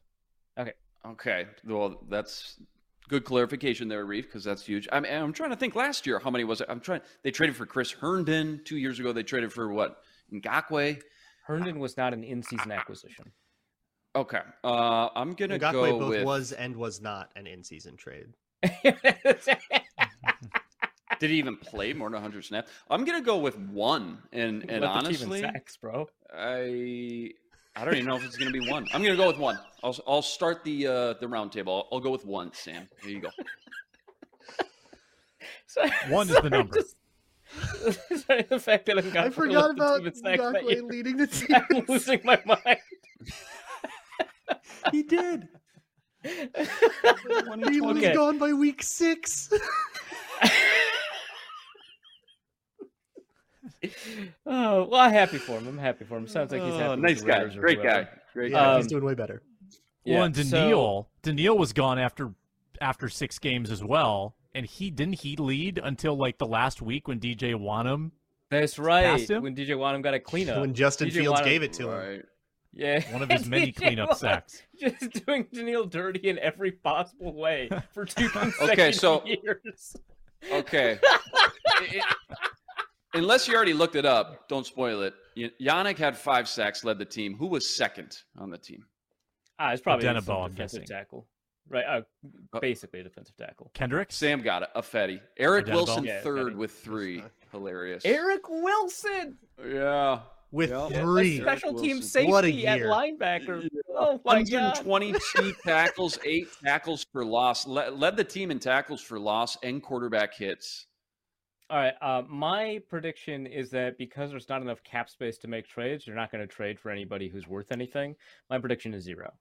S4: Okay. Okay. Well, that's good clarification there, Reef, because that's huge. I'm, I'm trying to think last year, how many was it? I'm trying. They traded for Chris Herndon two years ago. They traded for what? Ngakoue.
S2: Herndon was not an in-season acquisition.
S4: Okay. Uh, I'm going to
S3: Ngakoue
S4: go
S3: both
S4: with.
S3: was and was not an in-season trade.
S4: Did he even play more than 100 snaps? I'm going to go with one. And, and
S2: Let the team in
S4: honestly,
S2: sacks, bro.
S4: I. I don't even know if it's going to be one. I'm going to go with one. I'll, I'll start the uh, the round table. I'll, I'll go with one, Sam. Here you go.
S2: So-
S1: One is the number.
S2: just- Sorry, the fact that I'm
S3: I forgot about Ngakoue leading the team.
S2: I'm losing my mind.
S4: He did.
S3: he was
S2: Okay.
S3: gone by week six.
S2: Oh well, I'm happy for him. I'm happy for him. Sounds like he's happy.
S4: Oh, nice
S2: the
S4: guy.
S2: Raiders or
S4: Great guy. Great
S3: Yeah,
S4: guy.
S2: Um,
S3: he's doing way better.
S2: Yeah,
S1: well, and
S2: so-
S1: Danielle, Danielle was gone after after six games as well, and he didn't he lead until like the last week when DJ Wonnum.
S2: That's right.
S1: Him?
S2: When DJ Wonnum got a cleanup.
S3: When Justin
S2: DJ
S3: Fields
S2: Watt-
S3: gave it to him.
S4: Right.
S2: Yeah.
S1: One of his many cleanup
S2: Watt
S1: sacks.
S2: Just doing Danielle dirty in every possible way for two consecutive
S4: Okay, so-
S2: years.
S4: Okay. It- it- unless you already looked it up, don't spoil it. Y- Yannick had five sacks, led the team. Who was second on the team?
S2: Ah, it's probably
S1: Denebo,
S2: some
S1: I'm
S2: defensive
S1: guessing.
S2: tackle. Right. Uh, basically a defensive tackle.
S1: Kendrick,
S4: Sam got it. A Fetty. Eric
S1: Denebo?
S4: Wilson
S2: Yeah,
S4: third
S2: Fetty.
S4: with three. Hilarious.
S2: Eric Wilson,
S4: Yeah.
S3: With
S4: Yep.
S3: three.
S4: Eric
S2: special team safety
S3: What a
S2: at linebacker. Oh my god.
S4: 122 tackles, eight tackles for loss. Le- led the team in tackles for loss and quarterback hits.
S2: All right. Uh, my prediction is that because there's not enough cap space to make trades, you're not going to trade for anybody who's worth anything. My prediction is zero.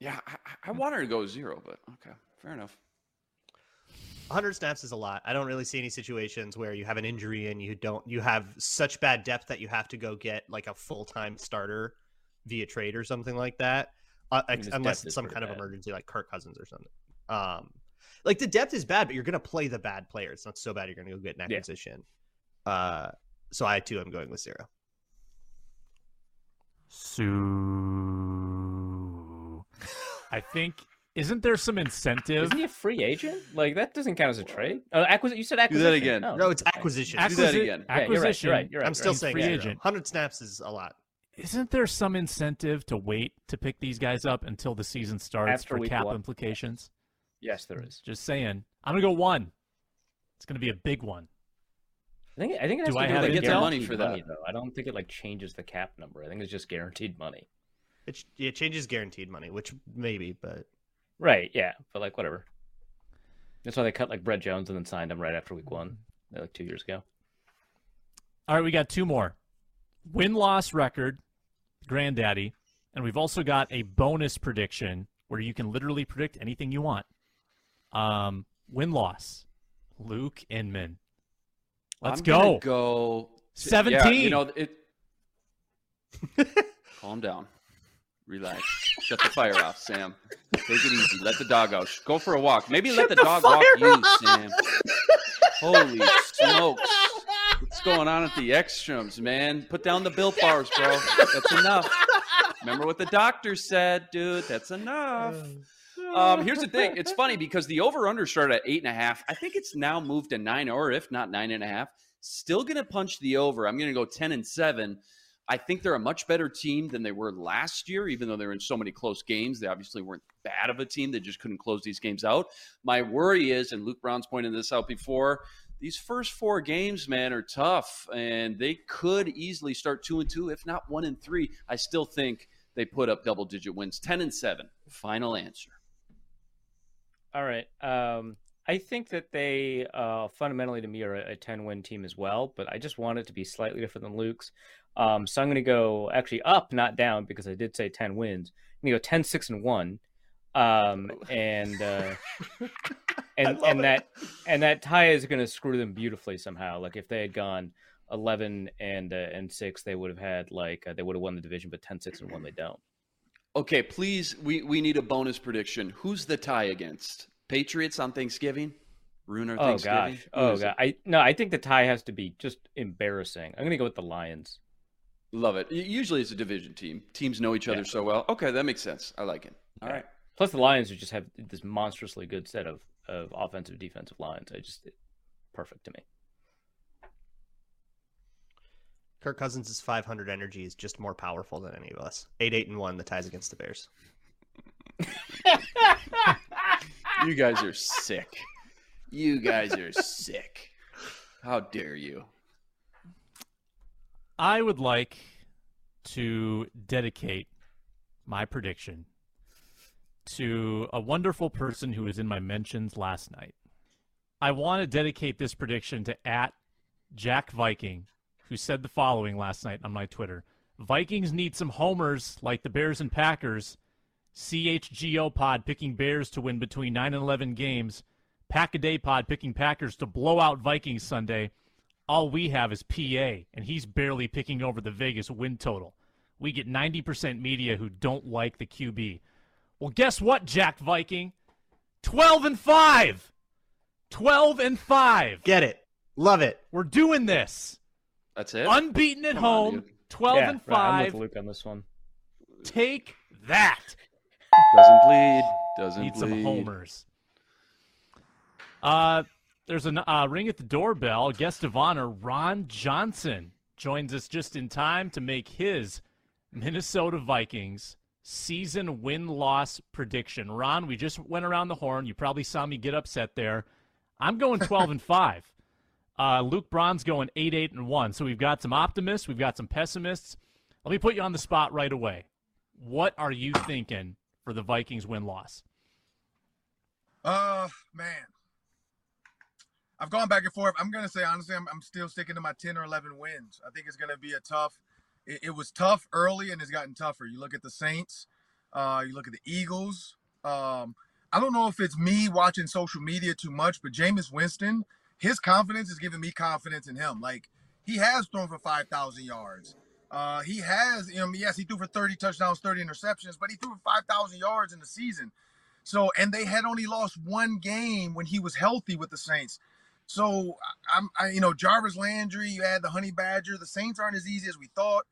S4: Yeah, I, I wanted to go zero, but okay, fair enough.
S3: 100 snaps is a lot. I don't really see any situations where you have an injury and you don't you have such bad depth that you have to go get like a full-time starter via trade or something like that. Uh,
S2: I mean,
S3: ex- unless it's some
S2: pretty
S3: kind of emergency like Kirk Cousins or something. Um like the depth is bad, but you're going to play the bad player. It's not so bad you're going to go get an
S2: Yeah.
S3: acquisition. Uh so I too am going with zero.
S1: Sue. I think isn't there some incentive?
S2: Isn't he a free agent? Like that doesn't count as a trade. Uh, acquisi- You said
S4: that
S2: acquisition.
S4: again.
S2: Oh,
S3: No, it's acquisition.
S4: Acqui- Do that
S1: Acquisi-
S4: again.
S2: Yeah, you're right.
S1: Acquisition.
S2: You're right. You're right.
S3: I'm still
S1: He's
S3: saying
S1: free
S3: zero.
S1: agent.
S3: 100 snaps is a lot.
S1: Isn't there some incentive to wait to pick these guys up until the season starts
S2: After
S1: for cap
S2: one.
S1: implications?
S2: Yes, there is.
S1: Just saying. I'm gonna go one. It's going to be a big one.
S2: I think I think it has
S1: Do
S2: to
S1: I
S2: do
S1: have
S2: with
S1: it
S2: like
S1: get their
S4: money for that?
S2: money, though. I don't think it like changes the cap number. I think it's just guaranteed money.
S3: It, it changes guaranteed money, which maybe, but
S2: Right? Yeah, but like whatever. That's why they cut like Brett Jones and then signed him right after week one, like two years ago.
S1: All right, we got two more. Win loss record, granddaddy, and we've also got a bonus prediction where you can literally predict anything you want. Um, win loss, Luke Inman. Let's
S4: I'm
S1: go.
S4: gonna Go Yeah,
S1: 17.
S4: you know it. Calm down. Relax. Shut the fire off, Sam. Take it easy. Let the dog out. Go for a walk. Maybe let the,
S3: the
S4: dog walk
S3: fire
S4: you, Sam. Holy smokes. What's going on at the extremes, man? Put down the built bars, bro. That's enough. Remember what the doctor said, dude. That's enough. Um, here's the thing. It's funny because the over under started at eight and a half. I think it's now moved to nine, or if not nine and a half. Still going to punch the over. I'm going to go 10 and seven. I think they're a much better team than they were last year, even though they were in so many close games. They obviously weren't bad of a team. They just couldn't close these games out. My worry is, and Luke Braun's pointed this out before, these first four games, man, are tough, and they could easily start two and two, if not one and three. I still think they put up double digit wins, 10 and seven. Final answer.
S2: All right. Um, I think that they uh, fundamentally, to me, are a 10 win team as well, but I just want it to be slightly different than Luke's. Um, so I'm going to go actually up, not down, because I did say 10 wins. I'm going to go 10, 6, and 1. Um, and uh, and and
S3: it.
S2: that and that tie is going to screw them beautifully somehow. Like if they had gone 11 and uh, and 6, they would have had like uh, they would have won the division, but 10, 6, and 1 they don't.
S4: Okay, please, we, we need a bonus prediction. Who's the tie against? Patriots on Thanksgiving? Ruin our
S2: Oh
S4: Thanksgiving?
S2: Oh,
S4: gosh.
S2: Oh
S4: is it?
S2: god. I no, I think the tie has to be just embarrassing. I'm going to go with the Lions.
S4: Love it. Usually it's a division team. Teams know each other
S2: Yeah.
S4: so well. Okay, that makes sense. I like it. All
S2: Yeah.
S4: right.
S2: Plus, the Lions just have this monstrously good set of, of offensive defensive lines. I just perfect to me.
S3: Kirk Cousins' 500 energy is just more powerful than any of us. 8 8 and 1, the ties against the Bears.
S4: You guys are sick. You guys are sick. How dare you?
S1: I would like to dedicate my prediction to a wonderful person who was in my mentions last night. I want to dedicate this prediction to at Jack Viking, who said the following last night on my Twitter. Vikings need some homers like the Bears and Packers. CHGO pod picking Bears to win between 9 and 11 games. Pack a day pod picking Packers to blow out Vikings Sunday. All we have is PA, and he's barely picking over the Vegas win total. We get 90% media who don't like the QB. Well, guess what, Jack Viking? 12 and 5. 12 and 5.
S3: Get it. Love it.
S1: We're doing this.
S4: That's it?
S1: Unbeaten at
S4: Come
S1: home,
S4: dude.
S1: 12
S2: yeah,
S1: and
S2: right, I'm
S1: 5.
S2: with Luke on this one.
S1: Take that.
S4: Doesn't bleed. Doesn't
S1: Need
S4: bleed.
S1: some homers. Uh, there's a uh, ring at the doorbell. Guest of honor, Ron Johnson, joins us just in time to make his Minnesota Vikings season win loss prediction. Ron, we just went around the horn. You probably saw me get upset there. I'm going 12 and 5. Uh, Luke Braun's going 8 8 and 1. So we've got some optimists, we've got some pessimists. Let me put you on the spot right away. What are you thinking for the Vikings win loss?
S6: Uh, man, I've gone back and forth. I'm gonna say honestly, I'm, I'm still sticking to my 10 or 11 wins. I think it's gonna be a tough. It, it was tough early, and it's gotten tougher. You look at the Saints, uh, you look at the Eagles. Um, I don't know if it's me watching social media too much, but Jameis Winston, his confidence is giving me confidence in him. Like he has thrown for 5,000 yards. Uh, he has, you know, yes, he threw for 30 touchdowns, 30 interceptions, but he threw for 5,000 yards in the season. So, and they had only lost one game when he was healthy with the Saints. So, I'm, I, you know, Jarvis Landry, you add the Honey Badger. The Saints aren't as easy as we thought.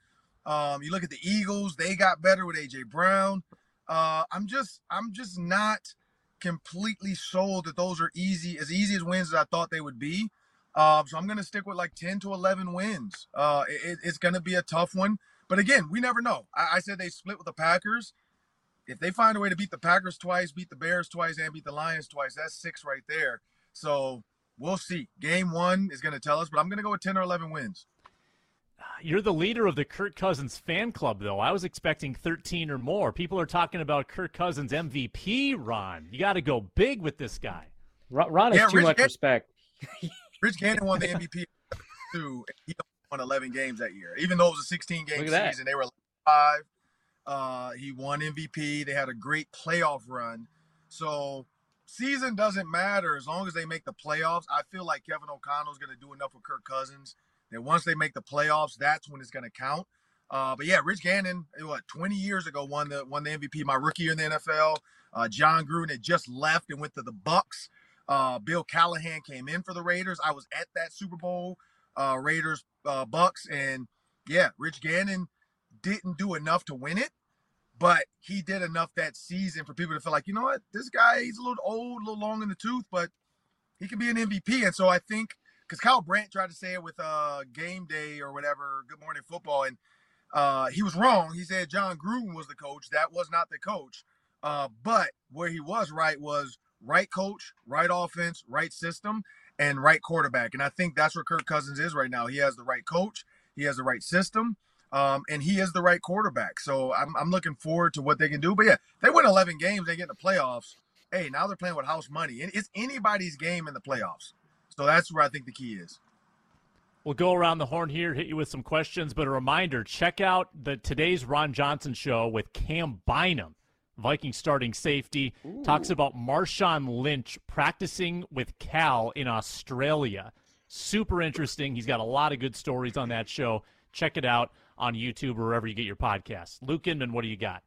S6: Um, you look at the Eagles; they got better with AJ Brown. Uh, I'm just, I'm just not completely sold that those are easy, as easy as wins as I thought they would be. Uh, so I'm going to stick with like 10 to 11 wins. Uh, it, it's going to be a tough one, but again, we never know. I, I said they split with the Packers if they find a way to beat the Packers twice, beat the Bears twice, and beat the Lions twice, that's six right there. So we'll see. Game one is going to tell us, but I'm going to go with 10 or 11 wins.
S1: You're the leader of the Kirk Cousins fan club, though. I was expecting 13 or more. People are talking about Kirk Cousins MVP, Ron. You got to go big with this guy.
S2: Ron, has yeah, too Rich much Gannon, respect.
S6: Rich Gannon won the MVP too. He won 11 games that year, even though it was a 16 game season. They were five. Uh, he won MVP. They had a great playoff run. So season doesn't matter as long as they make the playoffs. I feel like Kevin O'Connell's going to do enough with Kirk Cousins that once they make the playoffs, that's when it's going to count. Uh, but yeah, Rich Gannon, what 20 years ago won the won the MVP my rookie year in the NFL. Uh, Jon Gruden had just left and went to the Bucs. Uh, Bill Callahan came in for the Raiders. I was at that Super Bowl, uh, Raiders uh, Bucs, and yeah, Rich Gannon didn't do enough to win it, but he did enough that season for people to feel like, you know what, this guy he's a little old, a little long in the tooth, but he can be an MVP. And so I think because Kyle Brandt tried to say it with uh game day or whatever, Good Morning Football, and uh, he was wrong. He said Jon Gruden was the coach. That was not the coach. Uh, but where he was right was right coach, right offense, right system, and right quarterback. And I think that's where Kirk Cousins is right now. He has the right coach, he has the right system, um, and he is the right quarterback. So I'm, I'm looking forward to what they can do. But yeah, they win 11 games, they get in the playoffs. Hey, now they're playing with house money. And it's anybody's game in the playoffs. So that's where I think the key is.
S1: We'll go around the horn here, hit you with some questions, but a reminder check out the today's Ron Johnson show with Cam Bynum, Viking starting safety, Ooh. talks about Marshawn Lynch practicing with Cal in Australia. Super interesting. He's got a lot of good stories on that show. Check it out on YouTube or wherever you get your podcasts. Luke Inman, what do you got?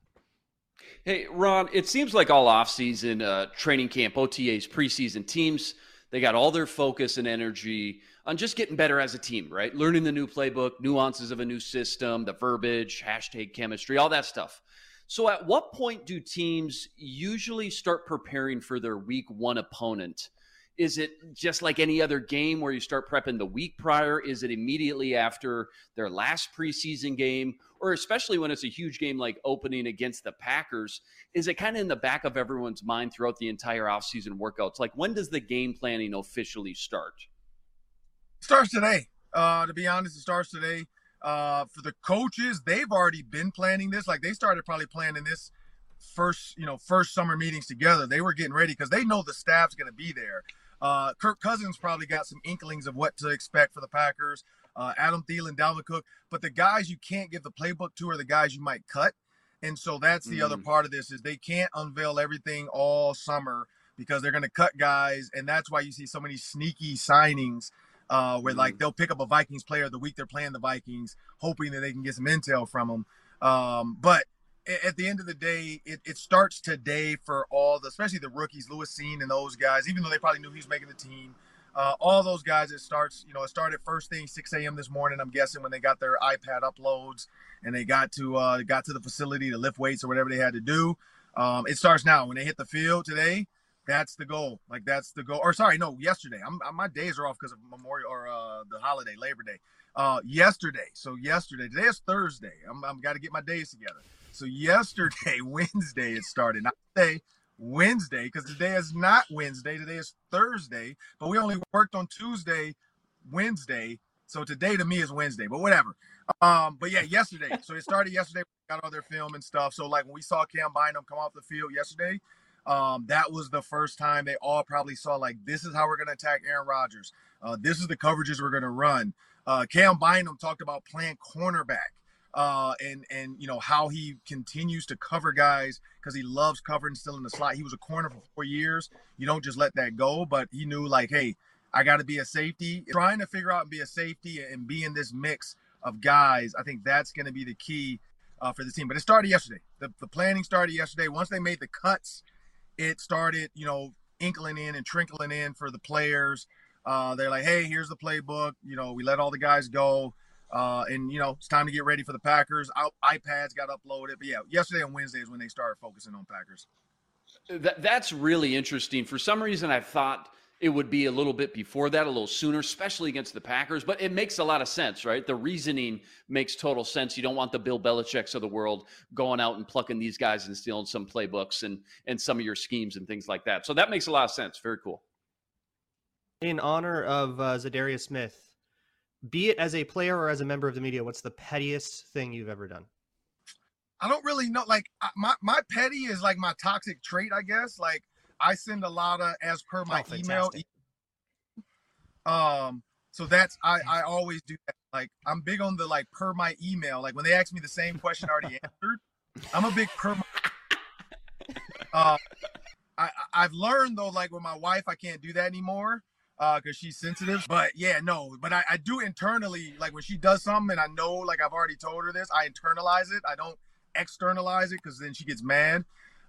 S4: Hey, Ron, it seems like all offseason, uh, training camp, OTAs, preseason teams, they got all their focus and energy on just getting better as a team, right? Learning the new playbook, nuances of a new system, the verbiage, hashtag chemistry, all that stuff. So, at what point do teams usually start preparing for their week one opponent? Is it just like any other game where you start prepping the week prior? Is it immediately after their last preseason game? Or especially when it's a huge game like opening against the Packers, is it kind of in the back of everyone's mind throughout the entire offseason workouts? Like when does the game planning officially start?
S6: Starts today. Uh, to be honest, it starts today. Uh, for the coaches, they've already been planning this. Like they started probably planning this first, you know, first summer meetings together. They were getting ready because they know the staff's going to be there. Uh, Kirk Cousins probably got some inklings of what to expect for the Packers. Uh, Adam Thielen, Dalvin Cook, but the guys you can't give the playbook to are the guys you might cut, and so that's the mm. other part of this is they can't unveil everything all summer because they're going to cut guys, and that's why you see so many sneaky signings uh, where mm. like they'll pick up a Vikings player the week they're playing the Vikings, hoping that they can get some intel from them. Um, but at the end of the day, it, it starts today for all the, especially the rookies, Lewis Cine and those guys, even though they probably knew he was making the team. Uh, all those guys, it starts, you know, it started first thing 6 a.m. this morning. I'm guessing when they got their iPad uploads and they got to uh, got to the facility to lift weights or whatever they had to do. Um, it starts now. When they hit the field today, that's the goal. Like that's the goal. Or sorry, no, yesterday. I'm, I'm my days are off because of Memorial or uh, the holiday, Labor Day. Uh, yesterday. So yesterday. Today is Thursday. I'm, I'm got to get my days together. So yesterday, Wednesday, it started. Not today, Wednesday, because today is not Wednesday. Today is Thursday. But we only worked on Tuesday, Wednesday. So today to me is Wednesday. But whatever. Um, but yeah, yesterday. So it started yesterday. got all their film and stuff. So like when we saw Cam Bynum come off the field yesterday, um, that was the first time they all probably saw like this is how we're going to attack Aaron Rodgers. Uh, this is the coverages we're going to run. Uh, Cam Bynum talked about playing cornerback uh, and and you know how he continues to cover guys because he loves covering still in the slot. He was a corner for four years. You don't just let that go, but he knew like, hey, I got to be a safety. Trying to figure out and be a safety and be in this mix of guys, I think that's going to be the key uh, for the team. But it started yesterday. The, the planning started yesterday. Once they made the cuts, it started, you know, inkling in and trickling in for the players. Uh, they're like, hey, here's the playbook. You know, we let all the guys go. Uh, and you know, it's time to get ready for the Packers. iPads got uploaded, but yeah, yesterday and Wednesday is when they started focusing on Packers.
S4: That, that's really interesting. For some reason, I thought it would be a little bit before that, a little sooner, especially against the Packers. But it makes a lot of sense, right? The reasoning makes total sense. You don't want the Bill Belichick's of the world going out and plucking these guys and stealing some playbooks and and some of your schemes and things like that. So that makes a lot of sense. Very cool.
S3: in honor of uh, Za'Darius Smith, be it as a player or as a member of the media, what's the pettiest thing you've ever done?
S6: I don't really know. Like my my petty is like my toxic trait, I guess. Like I send a lot of as per my
S3: Oh,
S6: email. Um, so that's I I always do that. Like I'm big on the like per my email. Like when they ask me the same question I already answered, I'm a big per. My, uh, I I've learned though, like with my wife, I can't do that anymore uh because she's sensitive but yeah no but I, I do internally like when she does something and i know like i've already told her this i internalize it i don't externalize it because then she gets mad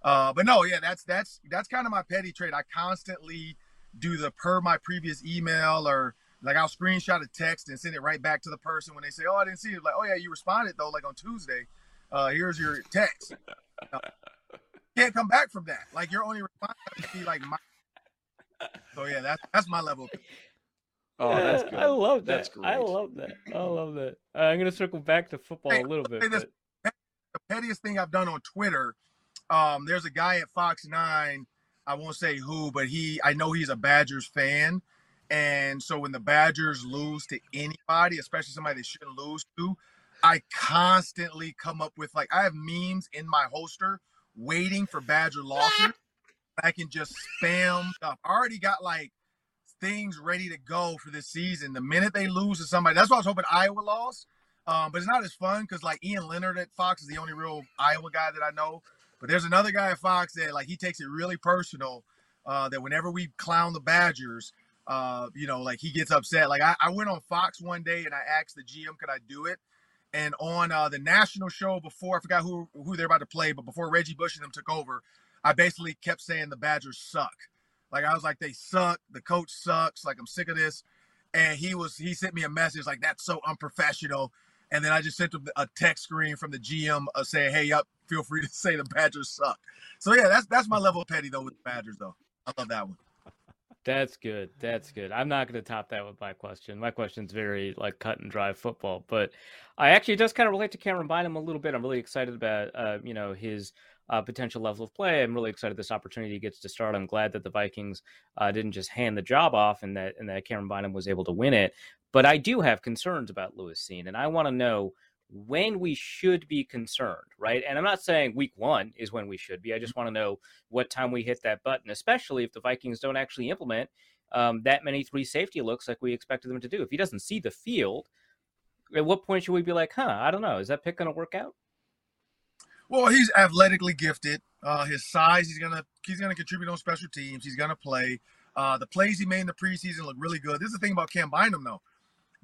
S6: uh but no yeah that's that's that's kind of my petty trait i constantly do the per my previous email or like i'll screenshot a text and send it right back to the person when they say oh i didn't see it like oh yeah you responded though like on tuesday uh here's your text Uh, can't come back from that like your only response has to be like my so yeah that's that's my level
S4: Oh, that's
S2: Yeah,
S4: good.
S2: I love that.
S4: That's
S2: I love that. I love that. Uh, I'm gonna circle back to football
S6: Hey,
S2: a little bit.
S6: this-
S2: but-
S6: the pettiest thing I've done on Twitter. Um, there's a guy at Fox Nine. I won't say who, but he I know he's a Badgers fan. And so when the Badgers lose to anybody, especially somebody they shouldn't lose to, I constantly come up with like I have memes in my holster waiting for Badger losses. I can just spam stuff. I already got like things ready to go for this season. The minute they lose to somebody, that's why I was hoping Iowa lost. Um, but it's not as fun because like Ian Leonard at Fox is the only real Iowa guy that I know. But there's another guy at Fox that like he takes it really personal. Uh, that whenever we clown the Badgers, uh, you know, like he gets upset. Like I, I went on Fox one day and I asked the GM, could I do it? And on uh, the national show before, I forgot who who they're about to play, but before Reggie Bush and them took over, I basically kept saying the Badgers suck. Like I was like, they suck. The coach sucks. Like I'm sick of this. And he was he sent me a message like that's so unprofessional. And then I just sent him a text screen from the GM uh, saying, "Hey, up, feel free to say the Badgers suck." So yeah, that's that's my level of petty though with the Badgers though. I love that one.
S2: That's good. That's good. I'm not going to top that with my question. My question's very like cut and dry football, but I actually just kind of relate to Cameron Bynum a little bit. I'm really excited about uh, you know his uh, potential level of play. I'm really excited this opportunity gets to start. I'm glad that the Vikings uh, didn't just hand the job off and that and that Cameron Bynum was able to win it. But I do have concerns about Lewis Cine, and I want to know when we should be concerned, right? And I'm not saying week one is when we should be. I just want to know what time we hit that button, especially if the Vikings don't actually implement um, that many three safety looks like we expected them to do. If he doesn't see the field, at what point should we be like, huh, I don't know, is that pick going to work out?
S6: Well, he's athletically gifted. Uh, his size, he's gonna he's gonna contribute on special teams. He's gonna play. Uh, the plays he made in the preseason look really good. This is the thing about Cam Bynum, though.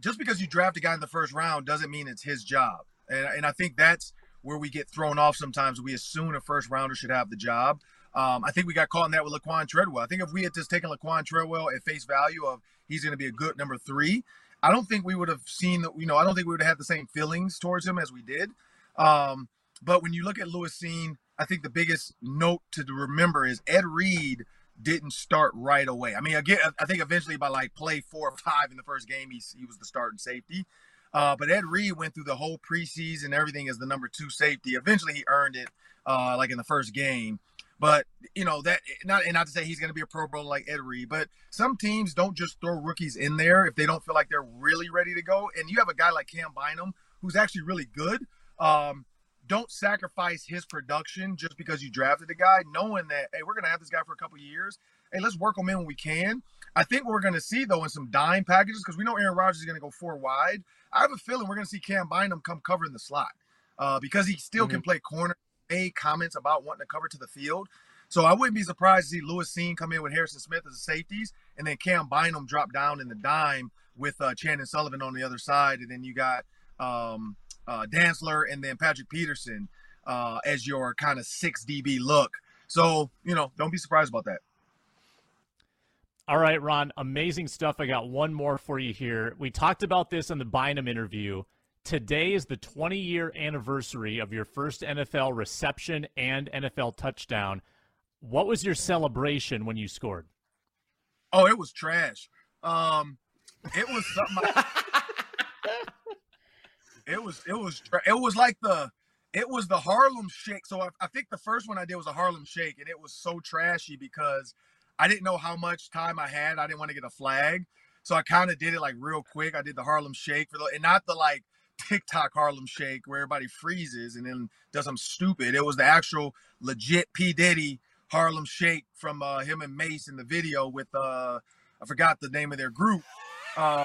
S6: Just because you draft a guy in the first round doesn't mean it's his job. And, and I think that's where we get thrown off sometimes. We assume a first rounder should have the job. Um, I think we got caught in that with Laquan Treadwell. I think if we had just taken Laquan Treadwell at face value of he's going to be a good number three, I don't think we would have seen, that. you know, I don't think we would have had the same feelings towards him as we did. Um, but when you look at Lewis Cine, I think the biggest note to remember is Ed Reed didn't start right away. I mean, again, I think eventually by like play four or five in the first game, he, he was the starting safety. Uh, but Ed Reed went through the whole preseason, everything as the number two safety. Eventually, he earned it, uh, like in the first game. But you know that not and not to say he's going to be a Pro Bowl like Ed Reed, but some teams don't just throw rookies in there if they don't feel like they're really ready to go. And you have a guy like Cam Bynum who's actually really good. Um, don't sacrifice his production just because you drafted the guy, knowing that hey, we're going to have this guy for a couple years. Hey, let's work him in when we can. I think we're going to see though in some dime packages because we know Aaron Rodgers is going to go four wide. I have a feeling we're going to see Cam Bynum come cover in the slot uh, because he still can play corner. Made comments about wanting to cover to the field. So I wouldn't be surprised to see Lewis Cine come in with Harrison Smith as the safeties, and then Cam Bynum drop down in the dime with uh, Sullivan on the other side, and then you got um, uh, Dantzler and then Patrick Peterson uh, as your kind of six DB look. So you know, don't be surprised about that.
S1: All right, Ron, amazing stuff. I got one more for you here. We talked about this in the Bynum interview. Today is the 20 year anniversary of your first NFL reception and NFL touchdown. What was your celebration when you scored?
S6: Oh, it was trash. Um, it was something. I- it was it was it was like the it was the Harlem Shake. So I, I think the first one I did was a Harlem Shake, and it was so trashy because I didn't know how much time I had. I didn't want to get a flag. So I kind of did it like real quick. I did the Harlem Shake for the and not the like TikTok Harlem Shake where everybody freezes and then does something stupid. It was the actual legit P Diddy Harlem Shake from uh, him and Mase in the video with uh, I forgot the name of their group. Uh,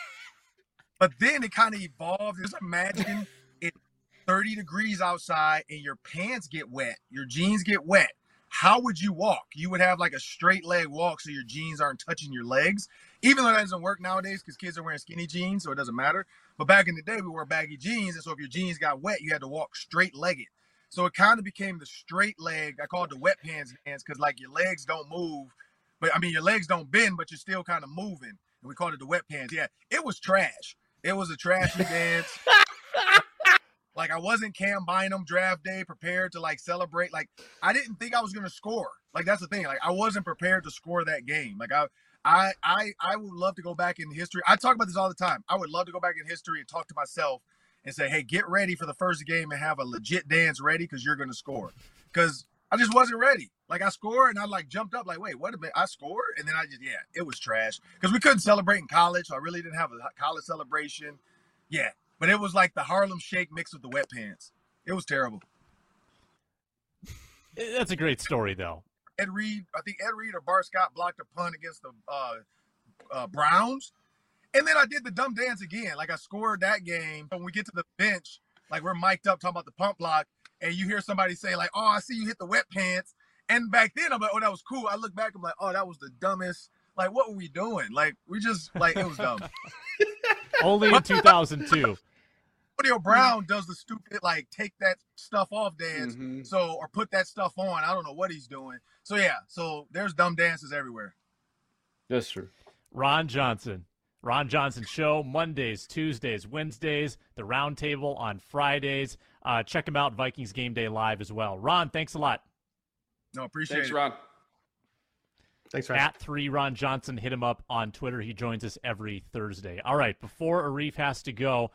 S6: but then it kind of evolved. Just imagine it 30 degrees outside and your pants get wet, your jeans get wet. How would you walk? You would have like a straight leg walk so your jeans aren't touching your legs. Even though that doesn't work nowadays because kids are wearing skinny jeans, so it doesn't matter. But back in the day, we wore baggy jeans, and so if your jeans got wet, you had to walk straight legged. So it kind of became the straight leg. I call it the wet pants dance because like your legs don't move, but I mean your legs don't bend, but you're still kind of moving. And we called it the wet pants. Yeah, it was trash. It was a trashy dance. like I wasn't Cam Bynum draft day prepared to like celebrate. Like I didn't think I was gonna score. Like that's the thing. Like I wasn't prepared to score that game. Like I I I I would love to go back in history. I talk about this all the time. I would love to go back in history and talk to myself and say, hey, get ready for the first game and have a legit dance ready because you're gonna score. Because I just wasn't ready. Like I scored and I like jumped up like, wait, what a minute, I scored, and then I just yeah, it was trash because we couldn't celebrate in college. So I really didn't have a college celebration. Yeah, but it was like the Harlem Shake mixed with the wet pants. It was terrible.
S1: That's a great story, though.
S6: Ed Reed, I think Ed Reed or Bart Scott blocked a punt against the uh, uh, Browns, and then I did the dumb dance again. Like I scored that game. When we get to the bench, like we're mic'd up talking about the pump block, and you hear somebody say like, "Oh, I see you hit the wet pants." And back then, I'm like, "Oh, that was cool." I look back, I'm like, "Oh, that was the dumbest." Like, what were we doing? Like, we just like it was dumb.
S1: Only in 2002.
S6: Antonio Brown does the stupid like take that stuff off dance. Mm-hmm. So or put that stuff on. I don't know what he's doing. So yeah, so there's dumb dances everywhere.
S2: That's true.
S1: Ron Johnson. Ron Johnson Show, Mondays, Tuesdays, Wednesdays, the roundtable on Fridays. Uh, check him out, Vikings Game Day Live as well. Ron, thanks a lot.
S6: No, appreciate
S4: thanks,
S6: it.
S4: Ron.
S3: Thanks, Ron.
S1: At three Ron Johnson, hit him up on Twitter. He joins us every Thursday. All right, before Arif has to go,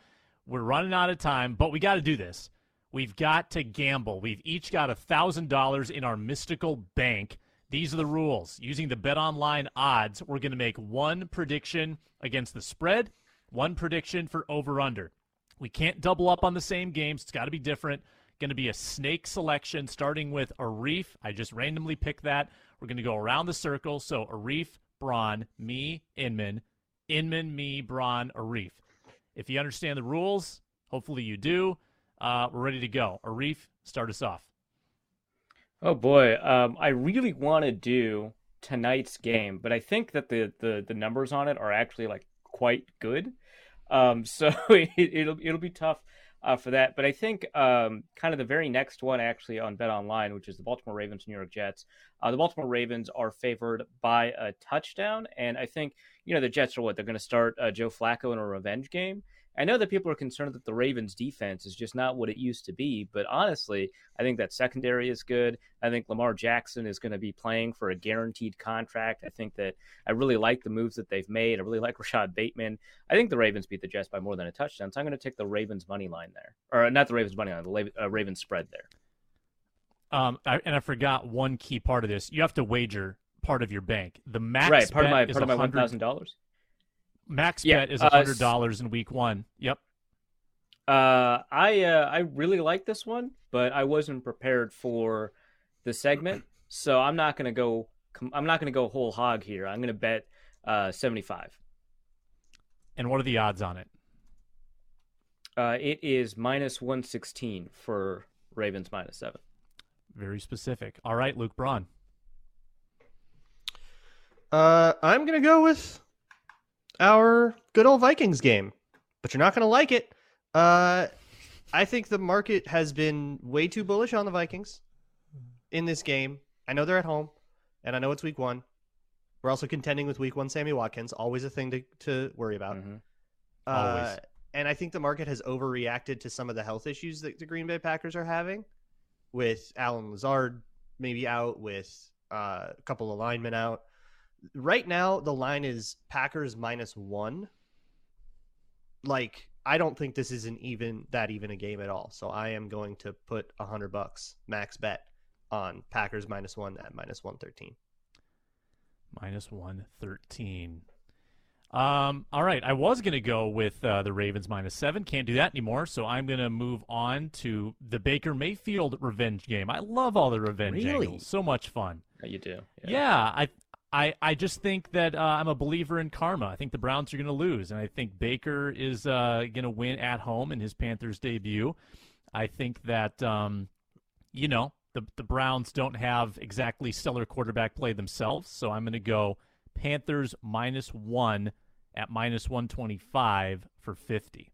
S1: we're running out of time, but we got to do this. We've got to gamble. We've each got a $1,000 in our mystical bank. These are the rules. Using the Bet Online odds, we're going to make one prediction against the spread, one prediction for over under. We can't double up on the same games. It's got to be different. Going to be a snake selection starting with Arif. I just randomly picked that. We're going to go around the circle. So Arif, Braun, me, Inman, Inman, me, Braun, Arif. If you understand the rules, hopefully you do. Uh, we're ready to go. Arif, start us off.
S2: Oh boy, um, I really want to do tonight's game, but I think that the, the the numbers on it are actually like quite good. Um, so it, will it'll be tough uh, for that. But I think um, kind of the very next one actually on Bet Online, which is the Baltimore Ravens New York Jets. Uh, the Baltimore Ravens are favored by a touchdown, and I think you know the Jets are what they're going to start uh, Joe Flacco in a revenge game. I know that people are concerned that the Ravens defense is just not what it used to be, but honestly, I think that secondary is good. I think Lamar Jackson is going to be playing for a guaranteed contract. I think that I really like the moves that they've made. I really like Rashod Bateman. I think the Ravens beat the Jets by more than a touchdown, so I'm going to take the Ravens money line there, or not the Ravens money line, the uh, Ravens spread there.
S1: Um, I, and I forgot one key part of this. You have to wager part of your bank. The max
S2: right, part of my
S1: part
S2: of my one thousand dollars.
S1: Max yeah, bet is hundred dollars uh, in week one. Yep.
S2: Uh, I uh, I really like this one, but I wasn't prepared for the segment, so I'm not gonna go. I'm not gonna go whole hog here. I'm gonna bet uh 75.
S1: And what are the odds on it?
S2: Uh, it is minus 116 for Ravens minus seven.
S1: Very specific. All right, Luke Braun.
S3: Uh, I'm gonna go with our good old Vikings game, but you're not going to like it. Uh, I think the market has been way too bullish on the Vikings in this game. I know they're at home, and I know it's week one. We're also contending with week one Sammy Watkins, always a thing to, to worry about. Mm-hmm. Uh, and I think the market has overreacted to some of the health issues that the Green Bay Packers are having with Allen Lazard maybe out, with uh, a couple of linemen out right now the line is Packers minus one. Like I don't think this isn't even that even a game at all. So I am going to put a hundred bucks max bet on Packers minus one at minus one thirteen.
S1: minus 113. Um, all right, I was going to go with uh, the Ravens minus seven. Can't do that anymore, so I'm going to move on to the Baker Mayfield revenge game. I love all the revenge
S3: Really?
S1: angles. So much fun.
S2: Yeah, you do.
S1: Yeah, I, I, I just think that uh, I'm a believer in karma. I think the Browns are going to lose, and I think Baker is uh, going to win at home in his Panthers debut. I think that um, you know the the Browns don't have exactly stellar quarterback play themselves, so I'm going to go Panthers minus one at minus 125 for 50.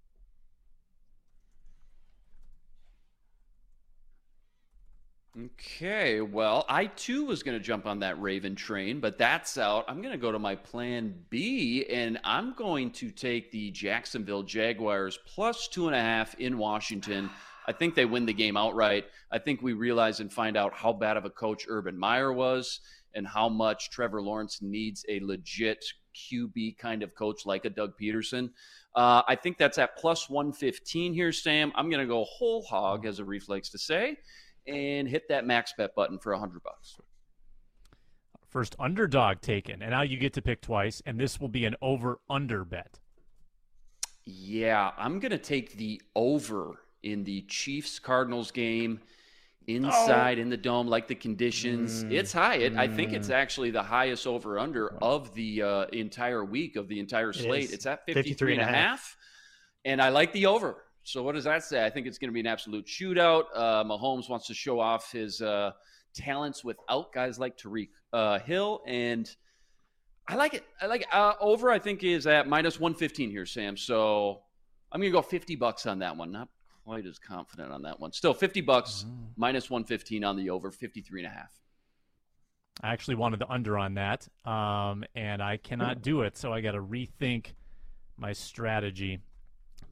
S4: Okay, well, I too was going to jump on that Raven train, but that's out. I'm going to go to my plan B, and I'm going to take the Jacksonville Jaguars plus two and a half in Washington. I think they win the game outright. I think we realize and find out how bad of a coach Urban Meyer was and how much Trevor Lawrence needs a legit QB kind of coach like a Doug Pederson. Uh, I think that's at plus 115 here, Sam. I'm going to go whole hog, as Arif likes to say and hit that max bet button for a hundred bucks.
S1: First underdog taken, and now you get to pick twice, and this will be an over under bet.
S4: Yeah, I'm gonna take the over in the Chiefs Cardinals game inside in the dome, like the conditions. It's high. It, I think it's actually the highest over under of the uh, entire week of the entire slate.
S3: is.
S4: it's at
S3: 53
S4: 53 and a
S3: and a half.
S4: half. And I like the over. So what does that say? I think it's going to be an absolute shootout. Uh, Mahomes wants to show off his uh, talents without guys like Tyreek uh, Hill, and I like it. I like it. Uh, over. I think is at minus one fifteen here, Sam. So I'm going to go fifty bucks on that one. Not quite as confident on that one. Still fifty bucks minus one fifteen on the over. 53 and a half.
S1: I actually wanted the under on that, um, and I cannot do it, so I got to rethink my strategy.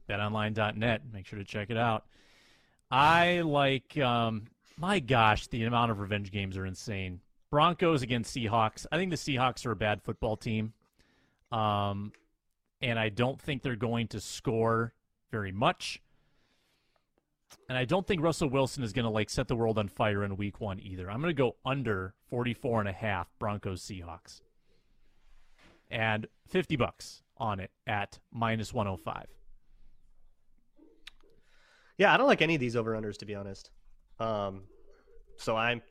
S1: BetOnline.net. Make sure to check it out. I like. Um, my gosh, the amount of revenge games are insane. Broncos against Seahawks. I think the Seahawks are a bad football team, um, and I don't think they're going to score very much. And I don't think Russell Wilson is going to like set the world on fire in week 1 either. I'm going to go under 44 and a half Broncos Seahawks. And 50 bucks on it at minus 105.
S3: Yeah, I don't like any of these over unders to be honest. Um, so I'm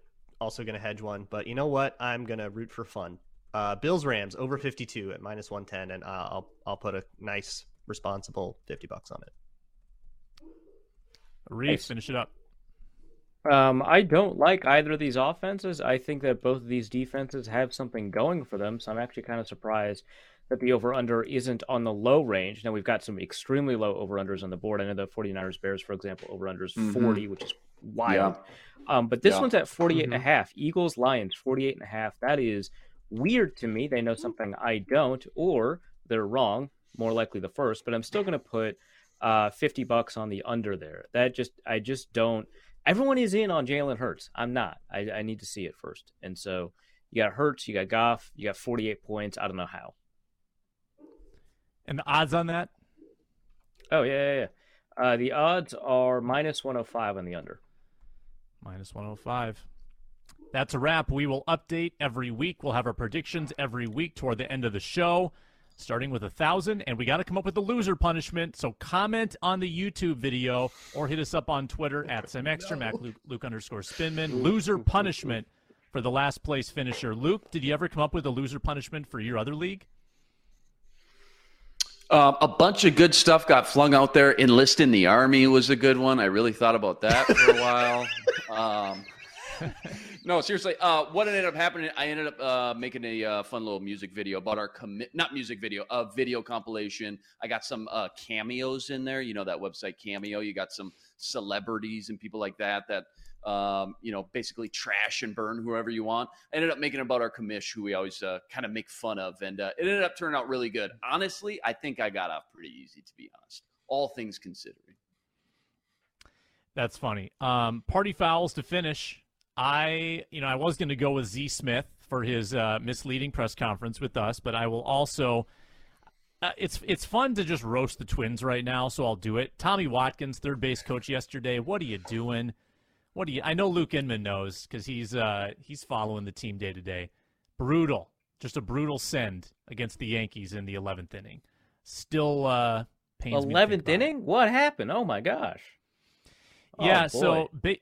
S3: also going to hedge one, but you know what? I'm going to root for fun. Uh, Bills Rams over 52 at minus 110, and uh, I'll I'll put a nice responsible 50 bucks on it.
S1: Reef,
S2: Nice.
S1: finish it up.
S2: Um, I don't like either of these offenses. I think that both of these defenses have something going for them, so I'm actually kind of surprised that the over under isn't on the low range. Now, we've got some extremely low over unders on the board. I know the 49ers Bears, for example, over unders
S4: Mhm.
S2: 40, which is wild. Um, but this
S4: Yeah.
S2: one's at 48 and a
S3: Mhm.
S2: half. Eagles Lions 48 and a half. That is weird to me. They know something I don't, or they're wrong. More likely the first, but I'm still going to put uh, 50 bucks on the under there. That just, I just don't. Everyone is in on Jalen Hurts. I'm not. I, I need to see it first. And so you got Hurts, you got Goff, you got 48 points. I don't know how.
S1: And the odds on that?
S2: Oh, yeah, yeah, yeah. Uh, the odds are minus 105 on the under.
S1: Minus 105. That's a wrap. We will update every week. We'll have our predictions every week toward the end of the show, starting with a thousand. And we got to come up with a loser punishment. So comment on the YouTube video or hit us up on Twitter at Sam Ekstrom at Luke, Luke underscore Spinman. Loser punishment for the last place finisher. Luke, did you ever come up with a loser punishment for your other league?
S4: Um, a bunch of good stuff got flung out there. Enlist in the army was a good one. I really thought about that for a while. Um, no, seriously. Uh, what ended up happening? I ended up uh, making a uh, fun little music video about our commit, not music video, a video compilation. I got some uh, cameos in there. You know that website Cameo. You got some celebrities and people like that that um, you know basically trash and burn whoever you want. I ended up making about our commish, who we always uh, kind of make fun of, and uh, it ended up turning out really good. Honestly, I think I got off pretty easy, to be honest. All things considering.
S1: That's funny. Um, party fouls to finish. I, you know, I was going to go with Z Smith for his uh, misleading press conference with us, but I will also. Uh, it's it's fun to just roast the Twins right now, so I'll do it. Tommy Watkins, third base coach yesterday. What are you doing? What do you? I know Luke Inman knows because he's uh, he's following the team day to day. Brutal, Just a brutal send against the Yankees in the 11th inning. Still uh, pains me. to think
S2: Eleventh inning? What happened? Oh my gosh. Oh,
S1: Yeah,
S2: boy.
S1: so ba-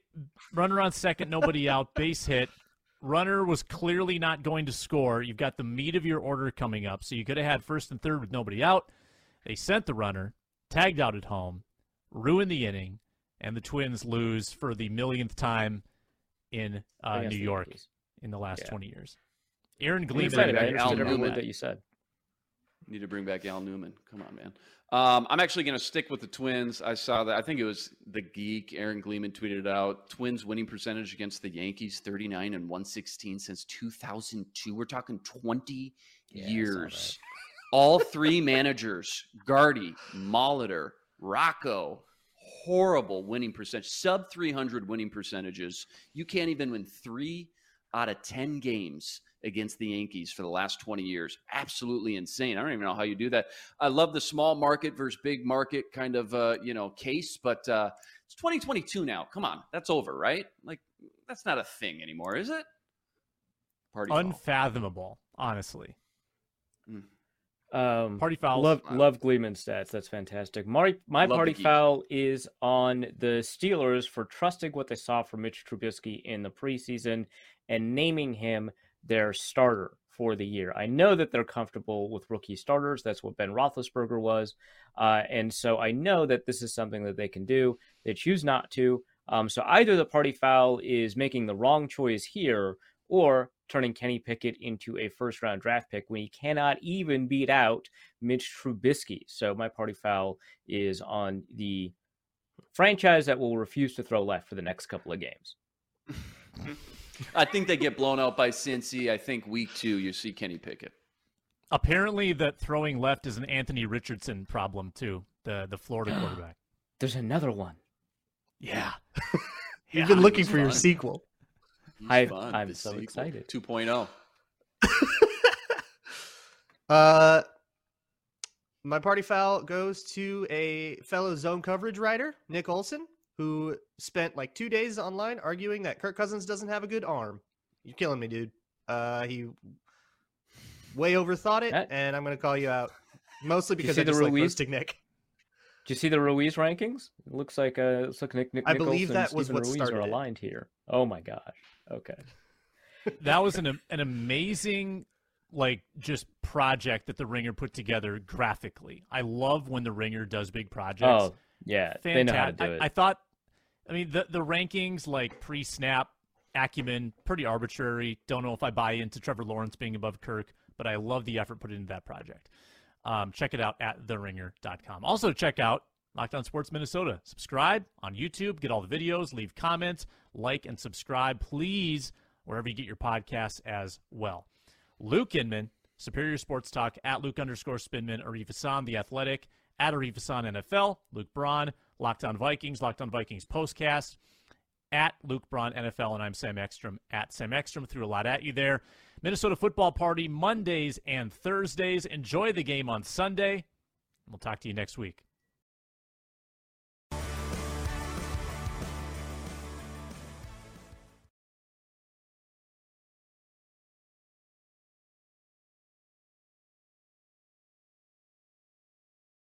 S1: runner on second, nobody out, base hit. Runner was clearly not going to score. You've got the meat of your order coming up, so you could have had first and third with nobody out. They sent the runner, tagged out at home, ruined the inning, and the Twins lose for the millionth time in uh, New York
S2: Yankees.
S1: in the last
S2: Yeah.
S1: 20 years. Aaron
S2: I'm
S1: Gleeman.
S2: excited. I
S4: Al Newman.
S2: that you said.
S4: Need to bring back Al Newman. Come on, man. Um, I'm actually going to stick with the Twins. I saw that. I think it was the geek Aaron Gleeman tweeted it out. Twins winning percentage against the Yankees, 39 and 116 since 2002. We're talking 20
S2: Yeah,
S4: years. All three managers, Gardy, Molitor, Rocco, horrible winning percentage, sub 300 winning percentages. You can't even win three out of 10 games against the Yankees for the last 20 years. Absolutely insane. I don't even know how you do that. I love the small market versus big market kind of uh, you know case, but uh, it's 2022 now. Come on, that's over, right? Like that's not a thing anymore, is it? Party.
S1: Unfathomable, honestly.
S2: Um,
S1: Party foul.
S2: Love
S4: Wow.
S2: love Gleeman stats. That's fantastic. My my
S4: Love
S2: party foul is on the Steelers for trusting what they saw from Mitch Trubisky in the preseason and naming him their starter for the year. I know that they're comfortable with rookie starters. That's what Ben Roethlisberger was, uh, and so I know that this is something that they can do. They choose not to. Um, so either the party foul is making the wrong choice here, or turning Kenny Pickett into a first round draft pick when he cannot even beat out Mitch Trubisky. So my party foul is on the franchise that will refuse to throw left for the next couple of games.
S4: I think they get blown out by Cincy. I think week two you see Kenny Pickett.
S1: Apparently, that throwing left is an Anthony Richardson problem too. The the Florida quarterback.
S2: There's another one.
S1: Yeah.
S3: You've been looking
S4: was
S3: for your sequel.
S4: He's
S2: I-
S4: fun,
S2: I'm
S4: the
S2: so
S4: sequel,
S2: excited.
S4: 2.0.
S3: Uh, my party foul goes to a fellow zone coverage writer, Nick Olson, who spent like two days online arguing that Kirk Cousins doesn't have a good arm. You're killing me, dude. Uh, he way overthought it,
S2: That-
S3: and I'm gonna call you out. Mostly
S2: Did you
S3: because
S2: see
S3: I
S2: the
S3: just like
S2: Ruiz?
S3: roasting Nick.
S2: Do you see the Ruiz rankings? It looks like uh, looks like Nick, Nick
S3: I believe
S2: Nick Olson and
S3: that was
S2: Steven
S3: what
S2: Ruiz
S3: started
S2: are
S3: it.
S2: aligned here. Oh my gosh. Okay.
S1: that was an an amazing like just project that the ringer put together graphically. I love when the ringer does big projects.
S2: Oh yeah, they know how to
S1: fantastic
S2: do it.
S1: I, I thought i mean the the rankings like pre-snap acumen pretty arbitrary. Don't know if i buy into trevor lawrence being above kirk but i love the effort put into that project. Um, check it out at theringer.com also check out Locked On Sports Minnesota. Subscribe on YouTube, get all the videos, leave comments, like, and subscribe, please, wherever you get your podcasts as well. Luke Inman, Superior Sports Talk, at Luke underscore Spinman, Arif Hasan, The Athletic, at Arif Hasan NFL, Luke Braun, Locked On Vikings, Locked On Vikings Postcast, at Luke Braun NFL, and I'm Sam Ekstrom at Sam Ekstrom. Threw a lot at you there. Minnesota Football Party Mondays and Thursdays. Enjoy the game on Sunday. We'll talk to you next week.